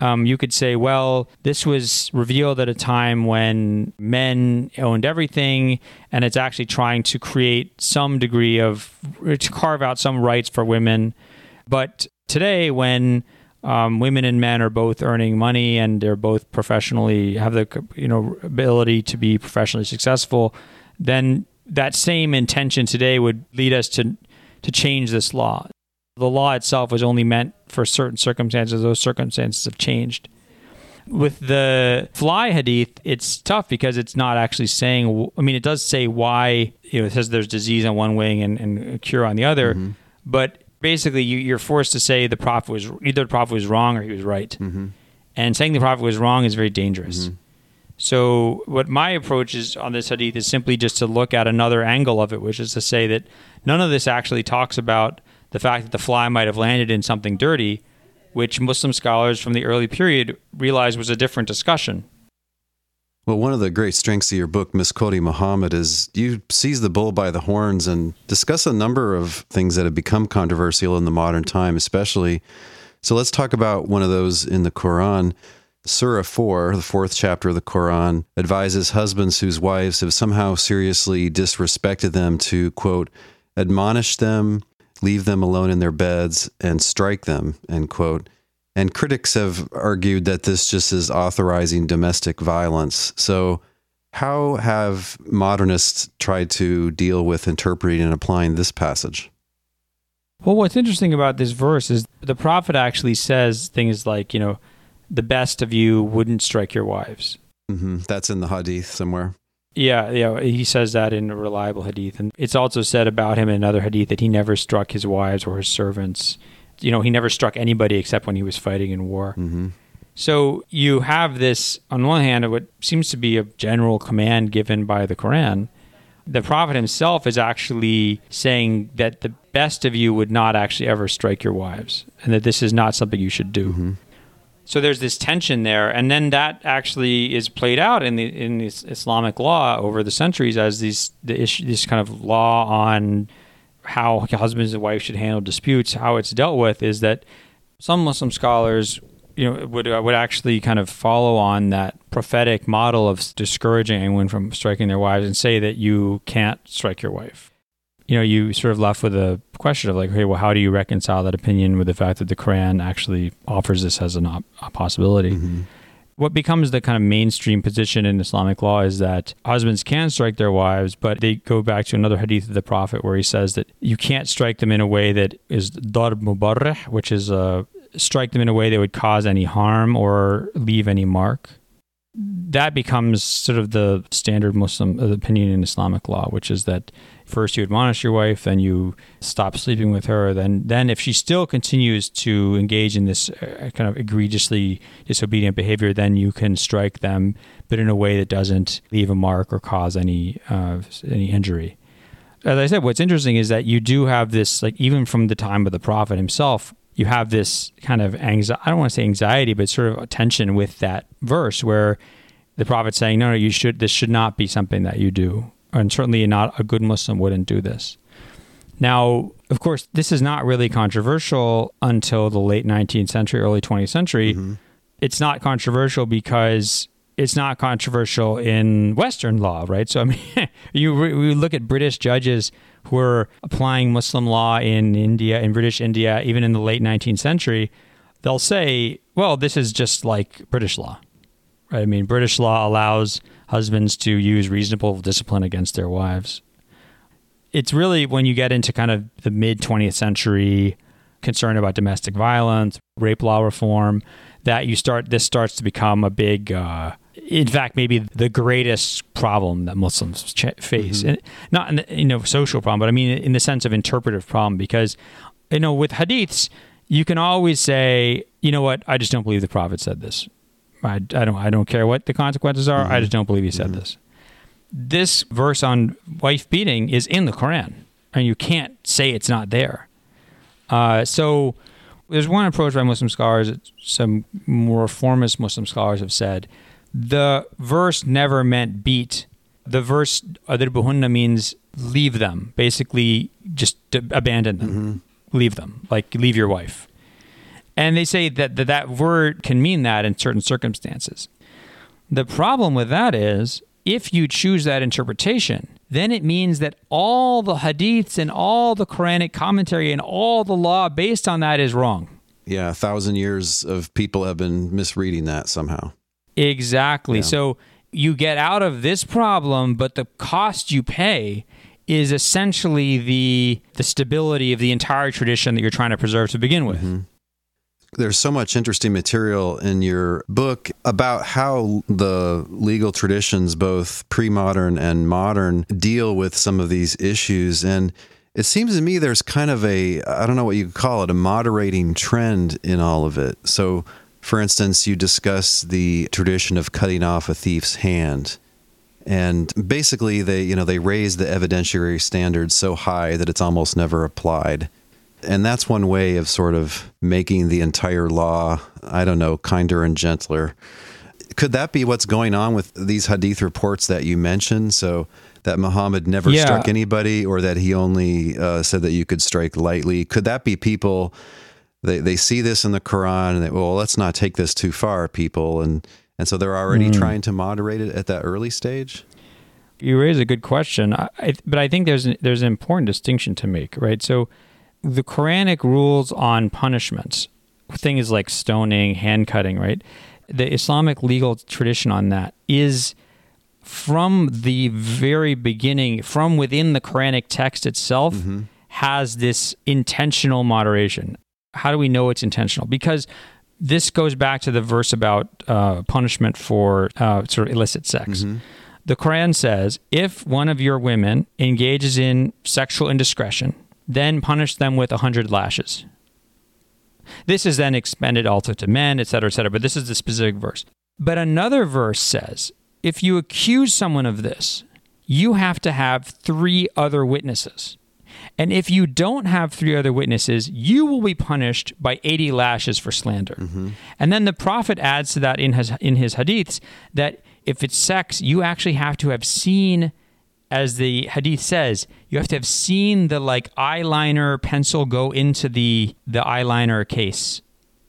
Um, you could say, well, this was revealed at a time when men owned everything, and it's actually trying to create some degree of, to carve out some rights for women. But today, when um, women and men are both earning money and they're both professionally have the you know ability to be professionally successful, then that same intention today would lead us to to change this law. The law itself was only meant for certain circumstances. Those circumstances have changed. With the fly hadith, it's tough because it's not actually saying. I mean, it does say why. You know, it says there's disease on one wing and, and a cure on the other, mm-hmm. but basically you, are forced to say the prophet was either the prophet was wrong or he was right. Mm-hmm. And saying the prophet was wrong is very dangerous. Mm-hmm. So, what my approach is on this hadith is simply just to look at another angle of it, which is to say that none of this actually talks about the fact that the fly might have landed in something dirty, which Muslim scholars from the early period realized was a different discussion. Well, one of the great strengths of your book, Misquoting Muhammad, is you seize the bull by the horns and discuss a number of things that have become controversial in the modern time, especially. So let's talk about one of those in the Quran. Surah 4, the fourth chapter of the Quran, advises husbands whose wives have somehow seriously disrespected them to, quote, admonish them, leave them alone in their beds, and strike them, end quote. And critics have argued that this just is authorizing domestic violence. So, how have modernists tried to deal with interpreting and applying this passage? Well, what's interesting about this verse is the prophet actually says things like, you know, the best of you wouldn't strike your wives. hmm That's in the hadith somewhere. Yeah, yeah, he says that in a reliable hadith. And it's also said about him in another hadith that he never struck his wives or his servants. You know, he never struck anybody except when he was fighting in war. hmm So you have this, on one hand, what seems to be a general command given by the Quran. The Prophet himself is actually saying that the best of you would not actually ever strike your wives, and that this is not something you should do. So there's this tension there, and then that actually is played out in the in this Islamic law over the centuries as these the issue, this kind of law on how husbands and wives should handle disputes. How it's dealt with is that some Muslim scholars, you know, would uh, would actually kind of follow on that prophetic model of discouraging anyone from striking their wives and say that you can't strike your wife. You know, you sort of left with a question of like, hey, well, how do you reconcile that opinion with the fact that the Quran actually offers this as an op- a possibility? hmm What becomes the kind of mainstream position in Islamic law is that husbands can strike their wives, but they go back to another hadith of the Prophet where he says that you can't strike them in a way that is darb mubarrih, which is uh, strike them in a way that would cause any harm or leave any mark. That becomes sort of the standard Muslim uh, opinion in Islamic law, which is that first you admonish your wife, then you stop sleeping with her, then then if she still continues to engage in this uh, kind of egregiously disobedient behavior, then you can strike them, but in a way that doesn't leave a mark or cause any uh, any injury. As I said, what's interesting is that you do have this, like even from the time of the prophet himself, you have this kind of anxiety. I don't want to say anxiety, but sort of tension with that verse where the prophet's saying, "No, no, you should. This should not be something that you do." And certainly not a good Muslim wouldn't do this. Now, of course, this is not really controversial until the late 19th century, early 20th century. Mm-hmm. It's not controversial because it's not controversial in Western law, right? So, I mean, [laughs] you we look at British judges who are applying Muslim law in India, in British India, even in the late 19th century, they'll say, well, this is just like British law, right? I mean, British law allows husbands to use reasonable discipline against their wives. It's really when you get into kind of the mid 20th century concern about domestic violence, rape law reform, that you start this starts to become a big uh, in fact maybe the greatest problem that Muslims ch- face. Mhm. And not in the, you know social problem, but I mean in the sense of interpretive problem because you know with hadiths you can always say, you know what, I just don't believe the prophet said this. I, I don't I don't care what the consequences are. I Mhm. just don't believe he said Mhm. this. This verse on wife beating is in the Quran, and you can't say it's not there. Uh, so there's one approach by Muslim scholars. Some more reformist Muslim scholars have said the verse never meant beat. The verse adrbuhunna means leave them, basically just abandon them, Mhm. leave them, like leave your wife. And they say that, that that word can mean that in certain circumstances. The problem with that is if you choose that interpretation, then it means that all the hadiths and all the Quranic commentary and all the law based on that is wrong. Yeah, a thousand years of people have been misreading that somehow. Exactly. Yeah. So you get out of this problem, but the cost you pay is essentially the the stability of the entire tradition that you're trying to preserve to begin with. Mm-hmm. There's so much interesting material in your book about how the legal traditions, both pre modern and modern, deal with some of these issues. And it seems to me there's kind of a, I don't know what you call it, a moderating trend in all of it. So, for instance, you discuss the tradition of cutting off a thief's hand. And basically, they, you know, they raise the evidentiary standards so high that it's almost never applied. And that's one way of sort of making the entire law, I don't know, kinder and gentler. Could that be what's going on with these hadith reports that you mentioned? So that Muhammad never Yeah. struck anybody, or that he only uh, said that you could strike lightly? Could that be people? They they see this in the Quran and they well, let's not take this too far, people, and and so they're already Mm. trying to moderate it at that early stage. You raise a good question, I, I, but I think there's an, there's an important distinction to make, right? So, the Quranic rules on punishments, things like stoning, hand cutting, right? The Islamic legal tradition on that is from the very beginning, from within the Quranic text itself, has this intentional moderation. How do we know it's intentional? Because this goes back to the verse about uh, punishment for uh, sort of illicit sex. The Quran says if one of your women engages in sexual indiscretion, then punish them with a hundred lashes. This is then expanded also to men, et cetera, et cetera. But this is the specific verse. But another verse says if you accuse someone of this, you have to have three other witnesses. And if you don't have three other witnesses, you will be punished by 80 lashes for slander. Mm-hmm. And then the prophet adds to that in his, in his hadiths that if it's sex, you actually have to have seen, as the hadith says, you have to have seen the like eyeliner pencil go into the, the eyeliner case.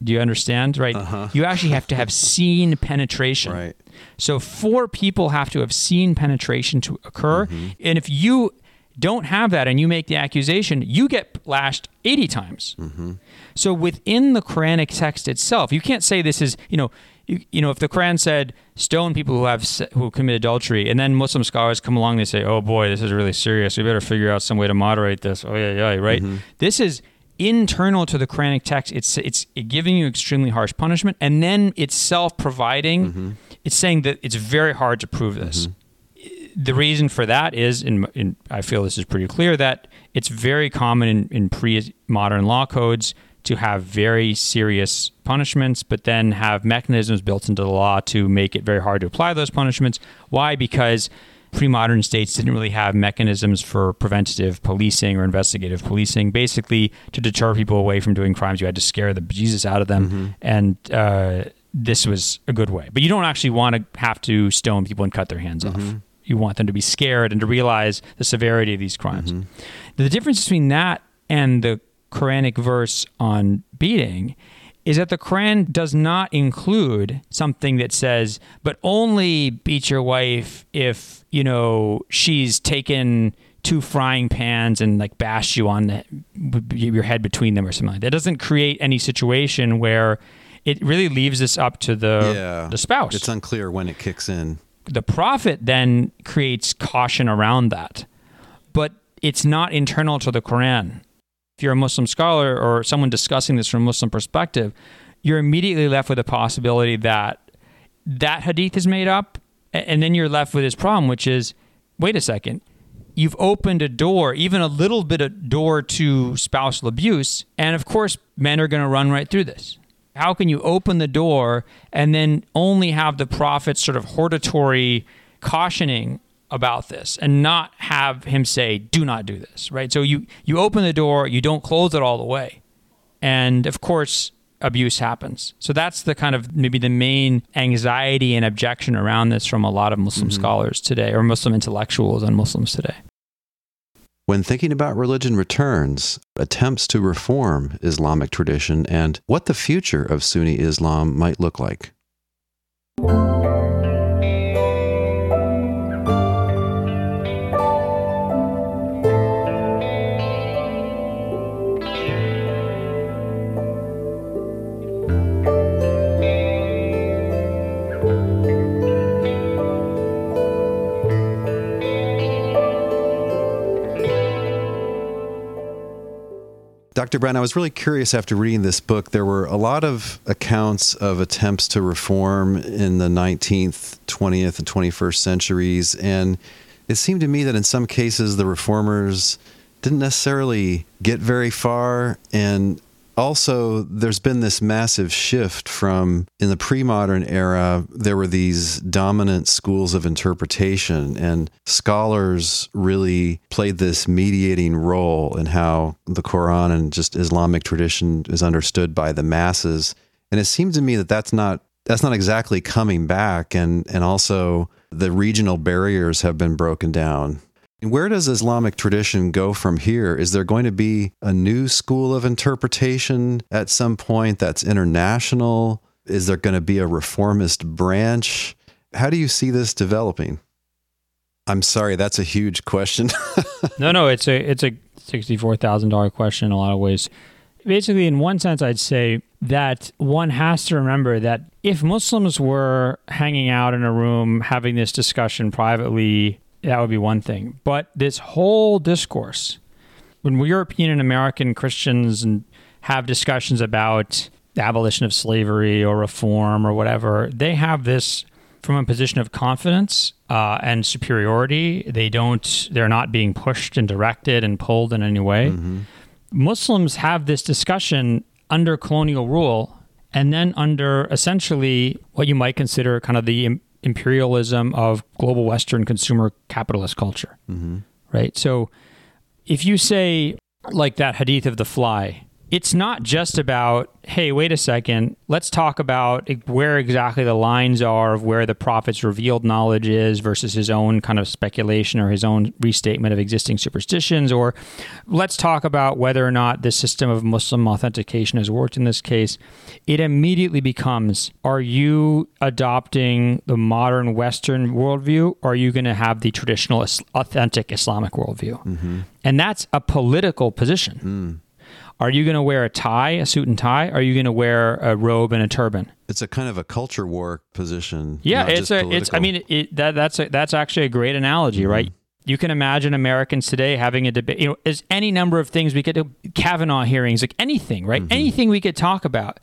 Do you understand? Right. Uh-huh. You actually have to have [laughs] seen penetration. Right. So four people have to have seen penetration to occur. Mm-hmm. And if you don't have that and you make the accusation, you get lashed 80 times. Mm-hmm. So within the Quranic text itself, you can't say this is, you know, you, you know, if the Quran said stone people who have who commit adultery, and then Muslim scholars come along, they say, "Oh boy, this is really serious. We better figure out some way to moderate this." Oh yeah, yeah, right. Mm-hmm. This is internal to the Quranic text. It's it's giving you extremely harsh punishment, and then itself providing. Mm-hmm. It's saying that it's very hard to prove this. Mm-hmm. The reason for that is, in, in I feel this is pretty clear that it's very common in, in pre-modern law codes to have very serious punishments, but then have mechanisms built into the law to make it very hard to apply those punishments. Why? Because pre-modern states didn't really have mechanisms for preventative policing or investigative policing. Basically, to deter people away from doing crimes, you had to scare the Jesus out of them, mm-hmm. and uh, this was a good way. But you don't actually want to have to stone people and cut their hands off. Mm-hmm. You want them to be scared and to realize the severity of these crimes. Mm-hmm. The difference between that and the Quranic verse on beating is that the Quran does not include something that says, but only beat your wife if, you know, she's taken two frying pans and like bashed you on the, your head between them or something like that. It doesn't create any situation where it really leaves this up to the, yeah. the spouse It's unclear when it kicks in. the prophet then creates caution around that, but it's not internal to the Quran. If you're a Muslim scholar or someone discussing this from a Muslim perspective, you're immediately left with the possibility that that hadith is made up, and then you're left with this problem, which is, wait a second, you've opened a door, even a little bit of door to spousal abuse, and of course, men are going to run right through this. How can you open the door and then only have the prophet sort of hortatory cautioning about this and not have him say, do not do this, right? So you, you open the door, you don't close it all the way. And of course, abuse happens. So that's the kind of maybe the main anxiety and objection around this from a lot of Muslim mm-hmm. scholars today or Muslim intellectuals and Muslims today. When thinking about religion returns, attempts to reform Islamic tradition and what the future of Sunni Islam might look like. Dr. Brown, I was really curious after reading this book. There were a lot of accounts of attempts to reform in the 19th, 20th, and 21st centuries. And it seemed to me that in some cases the reformers didn't necessarily get very far. And also, there's been this massive shift from in the pre modern era, there were these dominant schools of interpretation, and scholars really played this mediating role in how the Quran and just Islamic tradition is understood by the masses. And it seems to me that that's not that's not exactly coming back and and also the regional barriers have been broken down where does Islamic tradition go from here? Is there going to be a new school of interpretation at some point that's international? Is there going to be a reformist branch? How do you see this developing? I'm sorry, that's a huge question. [laughs] no, no, it's a it's a sixty-four thousand dollar question in a lot of ways. Basically, in one sense, I'd say that one has to remember that if Muslims were hanging out in a room having this discussion privately, that would be one thing. But this whole discourse, when European and American Christians and have discussions about the abolition of slavery or reform or whatever, they have this from a position of confidence uh, and superiority. They don't. They're not being pushed and directed and pulled in any way. Mm-hmm. Muslims have this discussion under colonial rule and then under essentially what you might consider kind of the imperialism of global Western consumer capitalist culture. Mm-hmm. Right. So if you say, like that hadith of the fly, it's not just about, hey, wait a second, let's talk about where exactly the lines are of where the prophet's revealed knowledge is versus his own kind of speculation or his own restatement of existing superstitions, or let's talk about whether or not the system of Muslim authentication has worked in this case. It immediately becomes are you adopting the modern Western worldview, or are you going to have the traditional, authentic Islamic worldview? Mm-hmm. And that's a political position. Mm. Are you going to wear a tie, a suit and tie? Are you going to wear a robe and a turban? It's a kind of a culture war position. Yeah, it's a. It's. I mean, it, that that's a, that's actually a great analogy, mm-hmm. right? You can imagine Americans today having a debate. You know, there's any number of things we could do, Kavanaugh hearings, like anything, right? Mm-hmm. Anything we could talk about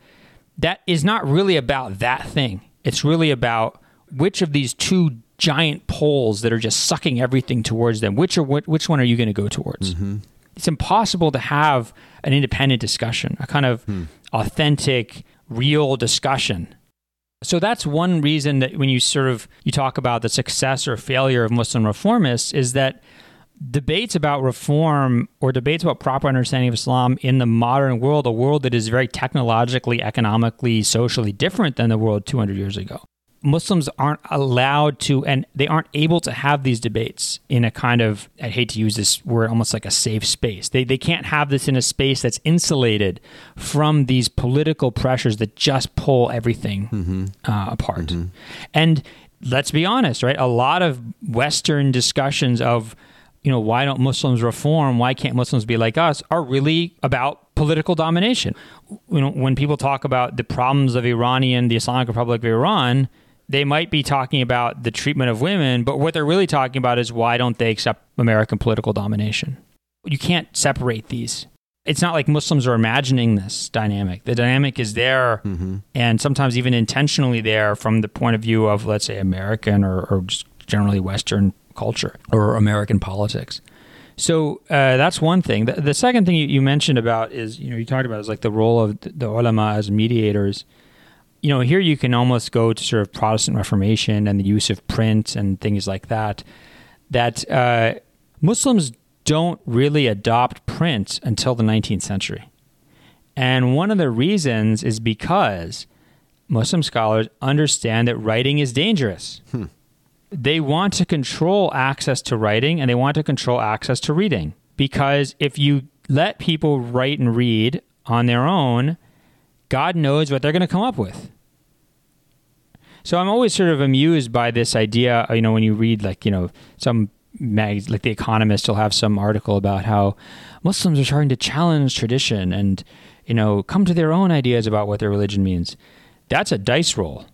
that is not really about that thing. It's really about which of these two giant poles that are just sucking everything towards them. Which are which one are you going to go towards? Mm-hmm it's impossible to have an independent discussion, a kind of hmm. authentic, real discussion. So that's one reason that when you sort of you talk about the success or failure of Muslim reformists is that debates about reform or debates about proper understanding of Islam in the modern world, a world that is very technologically, economically, socially different than the world 200 years ago. Muslims aren't allowed to, and they aren't able to have these debates in a kind of, I hate to use this word, almost like a safe space. They, they can't have this in a space that's insulated from these political pressures that just pull everything mm-hmm. uh, apart. Mm-hmm. And let's be honest, right? A lot of Western discussions of, you know, why don't Muslims reform? Why can't Muslims be like us? Are really about political domination. You know, when people talk about the problems of Iranian, the Islamic Republic of Iran, they might be talking about the treatment of women, but what they're really talking about is why don't they accept American political domination? You can't separate these. It's not like Muslims are imagining this dynamic. The dynamic is there mm-hmm. and sometimes even intentionally there from the point of view of, let's say, American or, or just generally Western culture or American politics. So uh, that's one thing. The, the second thing you, you, mentioned about is, you know, you talked about is like the role of the ulama as mediators you know, here you can almost go to sort of Protestant Reformation and the use of print and things like that. That uh, Muslims don't really adopt print until the 19th century. And one of the reasons is because Muslim scholars understand that writing is dangerous. Hmm. They want to control access to writing and they want to control access to reading. Because if you let people write and read on their own, God knows what they're going to come up with. So I'm always sort of amused by this idea. You know, when you read like you know some mags like The Economist will have some article about how Muslims are starting to challenge tradition and you know come to their own ideas about what their religion means. That's a dice roll.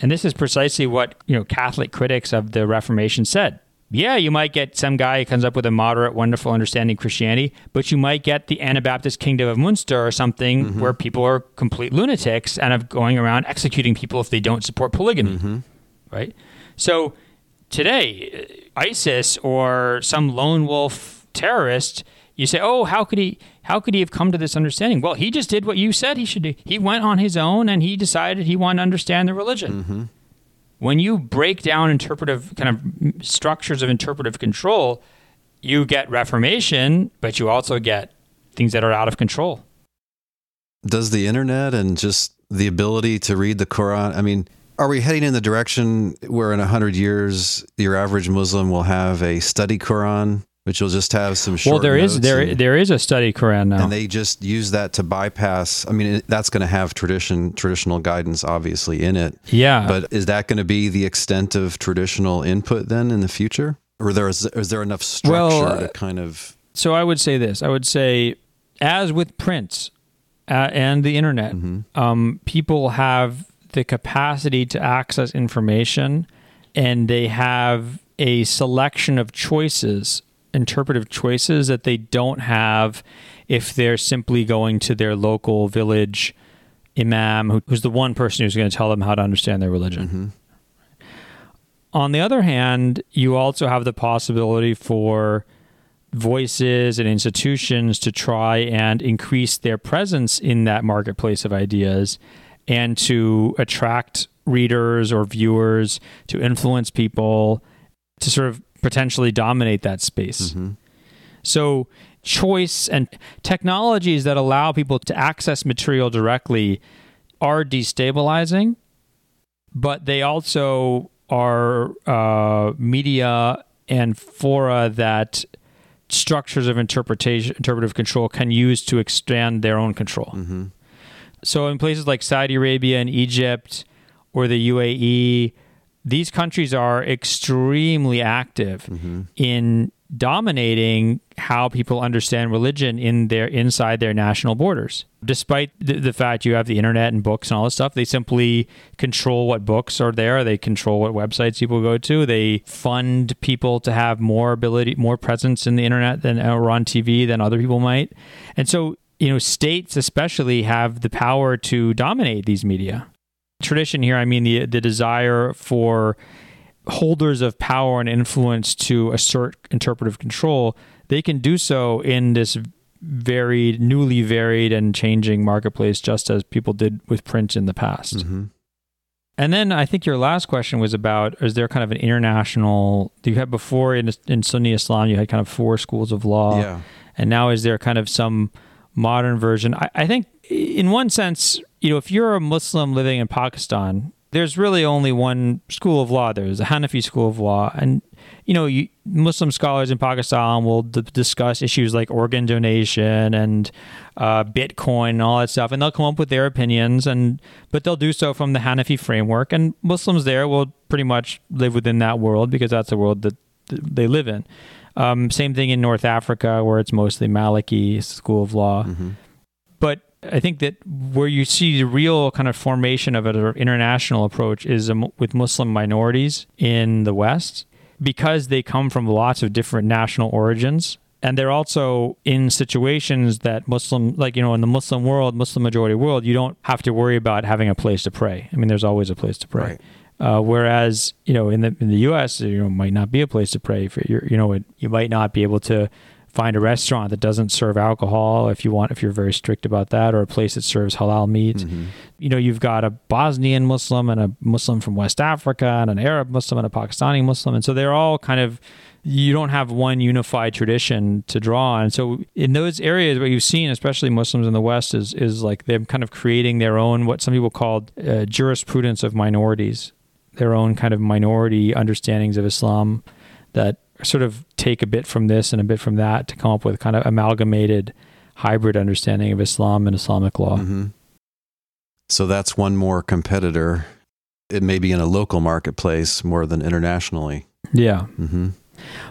And this is precisely what, you know, Catholic critics of the Reformation said yeah, you might get some guy who comes up with a moderate, wonderful understanding of Christianity, but you might get the Anabaptist Kingdom of Munster or something mm-hmm. where people are complete lunatics and of going around executing people if they don't support polygamy, mm-hmm. right? So today, ISIS or some lone wolf terrorist, you say, "Oh, how could he? How could he have come to this understanding?" Well, he just did what you said he should do. He went on his own and he decided he wanted to understand the religion. Mm-hmm when you break down interpretive kind of structures of interpretive control, you get reformation, but you also get things that are out of control. Does the internet and just the ability to read the Quran, I mean, are we heading in the direction where in 100 years your average Muslim will have a study Quran which will just have some short. Well, there is there and, there is a study Quran now, and they just use that to bypass. I mean, that's going to have tradition traditional guidance obviously in it. Yeah, but is that going to be the extent of traditional input then in the future, or there is is there enough structure well, to kind of? So I would say this. I would say, as with print uh, and the internet, mm-hmm. um, people have the capacity to access information, and they have a selection of choices interpretive choices that they don't have if they're simply going to their local village imam who, who's the one person who's going to tell them how to understand their religion. Mm-hmm. On the other hand, you also have the possibility for voices and institutions to try and increase their presence in that marketplace of ideas and to attract readers or viewers, to influence people, to sort of potentially dominate that space. Mm-hmm. So, choice and technologies that allow people to access material directly are destabilizing, but they also are uh, media and fora that structures of interpretation, interpretive control can use to expand their own control. Mm-hmm. So, in places like Saudi Arabia and Egypt or the UAE, these countries are extremely active Mm-hmm. in dominating how people understand religion in their inside their national borders. Despite the, the fact you have the internet and books and all this stuff, they simply control what books are there. They control what websites people go to. They fund people to have more ability, more presence in the internet than or on TV than other people might. And so, you know, states especially have the power to dominate these media. Tradition here, I mean the the desire for holders of power and influence to assert interpretive control, they can do so in this very newly varied and changing marketplace, just as people did with print in the past. Mm-hmm. And then I think your last question was about is there kind of an international? You had before in, in Sunni Islam, you had kind of four schools of law, Yeah. and now is there kind of some modern version? I, I think, in one sense, you know, if you're a Muslim living in Pakistan, there's really only one school of law. There's a Hanafi school of law, and you know, you, Muslim scholars in Pakistan will d- discuss issues like organ donation and uh, Bitcoin and all that stuff, and they'll come up with their opinions, and but they'll do so from the Hanafi framework, and Muslims there will pretty much live within that world because that's the world that th- they live in. Um, same thing in North Africa, where it's mostly Maliki school of law. Mm-hmm. I think that where you see the real kind of formation of an international approach is with Muslim minorities in the West because they come from lots of different national origins. And they're also in situations that Muslim, like, you know, in the Muslim world, Muslim majority world, you don't have to worry about having a place to pray. I mean, there's always a place to pray. Right. Uh, whereas, you know, in the in the U.S., you know, might not be a place to pray. For your, you know, it, you might not be able to find a restaurant that doesn't serve alcohol if you want if you're very strict about that or a place that serves halal meat Mm-hmm. you know you've got a bosnian muslim and a muslim from west africa and an arab muslim and a pakistani muslim. And so they're all kind of you don't have one unified tradition to draw on. So in those areas what you've seen especially muslims in the west is is like they're kind of creating their own what some people called uh, jurisprudence of minorities their own kind of minority understandings of islam that sort of take a bit from this and a bit from that to come up with kind of amalgamated hybrid understanding of Islam and Islamic law. Mm-hmm. So that's one more competitor. It may be in a local marketplace more than internationally. Yeah. Mm-hmm.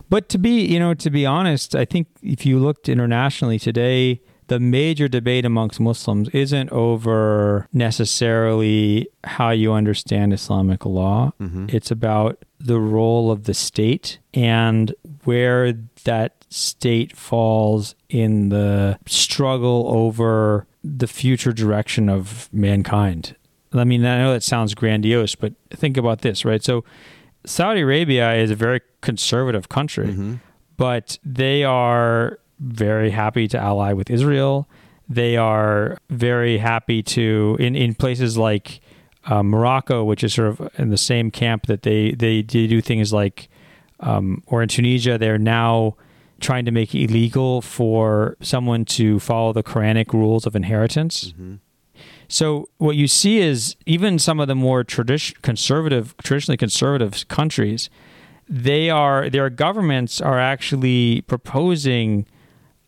But to be, you know, to be honest, I think if you looked internationally today, the major debate amongst Muslims isn't over necessarily how you understand Islamic law. Mm-hmm. It's about the role of the state and where that state falls in the struggle over the future direction of mankind. I mean, I know that sounds grandiose, but think about this, right? So, Saudi Arabia is a very conservative country, Mm-hmm. but they are very happy to ally with Israel. They are very happy to in in places like uh, Morocco, which is sort of in the same camp that they they, they do things like, um, or in Tunisia, they're now trying to make it illegal for someone to follow the Quranic rules of inheritance. Mm-hmm. So what you see is even some of the more tradition conservative, traditionally conservative countries, they are their governments are actually proposing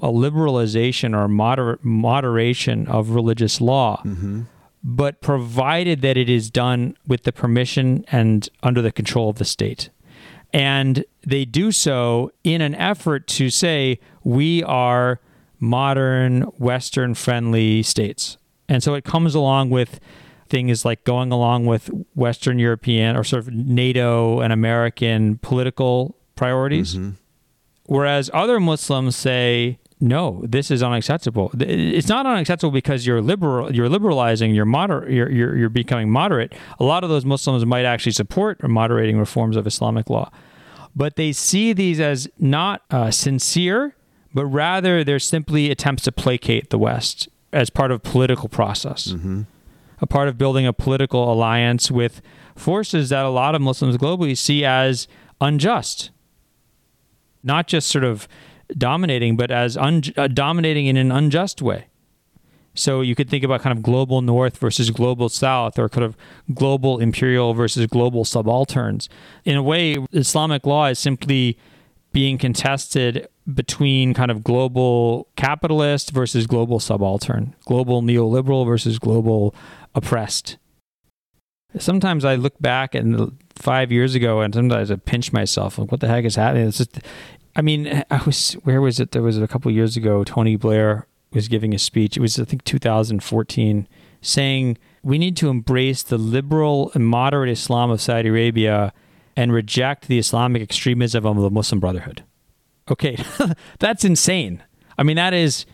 a liberalization or moder- moderation of religious law, Mm-hmm. but provided that it is done with the permission and under the control of the state. And they do so in an effort to say we are modern, Western friendly states. And so it comes along with things like going along with Western European or sort of NATO and American political priorities. Mm-hmm. Whereas other Muslims say, no, this is unacceptable. It's not unacceptable because you're liberal, you're liberalizing, you're moderate, you're, you're, you're becoming moderate. A lot of those Muslims might actually support moderating reforms of Islamic law, but they see these as not uh, sincere, but rather they're simply attempts to placate the West as part of political process, mm-hmm. a part of building a political alliance with forces that a lot of Muslims globally see as unjust, not just sort of dominating, but as un- uh, dominating in an unjust way. So you could think about kind of global north versus global south, or kind of global imperial versus global subalterns. In a way, Islamic law is simply being contested between kind of global capitalist versus global subaltern, global neoliberal versus global oppressed. Sometimes I look back and five years ago, and sometimes I pinch myself like, "What the heck is happening?" It's just I mean, I was where was it? There was a couple years ago. Tony Blair was giving a speech. It was I think 2014, saying we need to embrace the liberal and moderate Islam of Saudi Arabia and reject the Islamic extremism of the Muslim Brotherhood. Okay, [laughs] that's insane. I mean, that is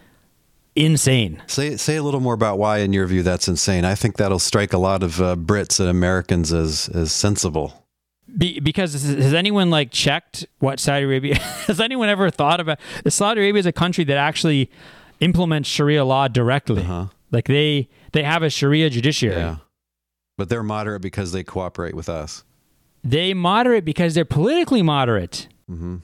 insane. Say say a little more about why, in your view, that's insane. I think that'll strike a lot of uh, Brits and Americans as as sensible. Be, because has anyone like checked what Saudi Arabia [laughs] has anyone ever thought about Saudi Arabia is a country that actually implements Sharia law directly. Uh-huh. Like they they have a Sharia judiciary. Yeah. But they're moderate because they cooperate with us. They moderate because they're politically moderate. Mm-hmm.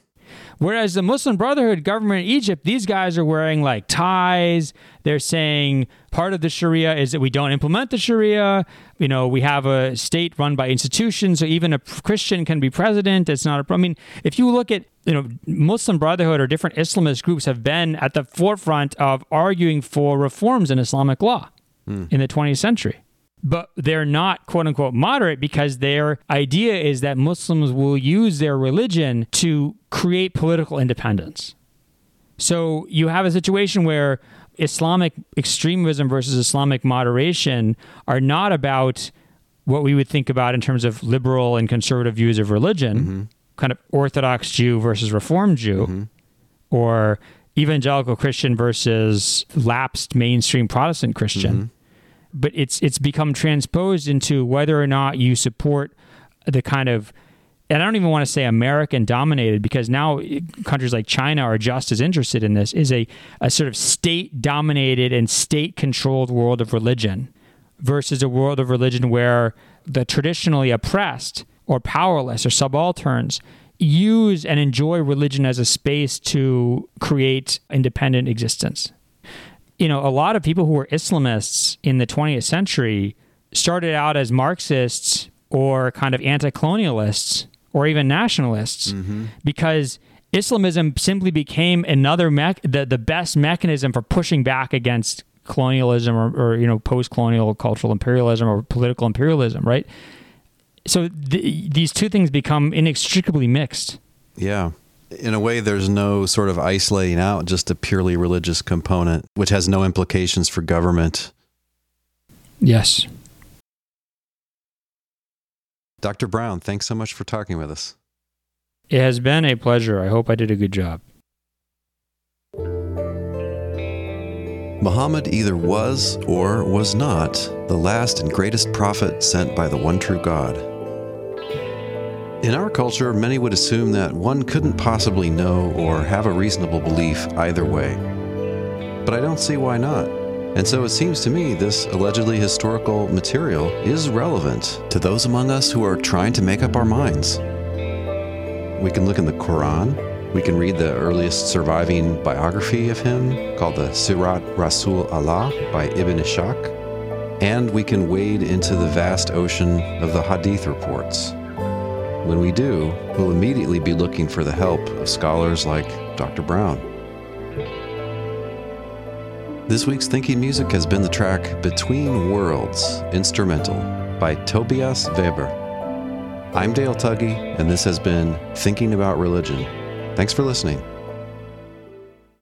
Whereas the Muslim Brotherhood government in Egypt, these guys are wearing like ties. They're saying part of the Sharia is that we don't implement the Sharia. You know, we have a state run by institutions, so even a Christian can be president. It's not a. I mean, if you look at you know, Muslim Brotherhood or different Islamist groups have been at the forefront of arguing for reforms in Islamic law mm. in the 20th century but they're not quote unquote moderate because their idea is that Muslims will use their religion to create political independence. So you have a situation where Islamic extremism versus Islamic moderation are not about what we would think about in terms of liberal and conservative views of religion, mm-hmm. kind of Orthodox Jew versus Reformed Jew, mm-hmm. or evangelical Christian versus lapsed mainstream Protestant Christian. Mm-hmm but it's it's become transposed into whether or not you support the kind of and I don't even want to say American dominated because now eh, countries like China are just as interested in this is a, a sort of state dominated and state controlled world of religion versus a world of religion where the traditionally oppressed or powerless or subalterns use and enjoy religion as a space to create independent existence you know, a lot of people who were Islamists in the 20th century started out as Marxists or kind of anti colonialists or even nationalists mm-hmm. because Islamism simply became another me- the, the best mechanism for pushing back against colonialism or, or you know post-colonial cultural imperialism or political imperialism right? So th- these two things become inextricably mixed. Yeah in a way, there's no sort of isolating out just a purely religious component, which has no implications for government. Yes. Dr. Brown, thanks so much for talking with us. It has been a pleasure. I hope I did a good job. Muhammad either was or was not the last and greatest prophet sent by the one true God. In our culture, many would assume that one couldn't possibly know or have a reasonable belief either way. But I don't see why not. And so it seems to me this allegedly historical material is relevant to those among us who are trying to make up our minds. We can look in the Quran, we can read the earliest surviving biography of him called the Sirat Rasul Allah by Ibn Ishaq, and we can wade into the vast ocean of the Hadith reports when we do, we'll immediately be looking for the help of scholars like Dr. Brown. This week's Thinking Music has been the track Between Worlds, instrumental, by Tobias Weber. I'm Dale Tuggy, and this has been Thinking About Religion. Thanks for listening.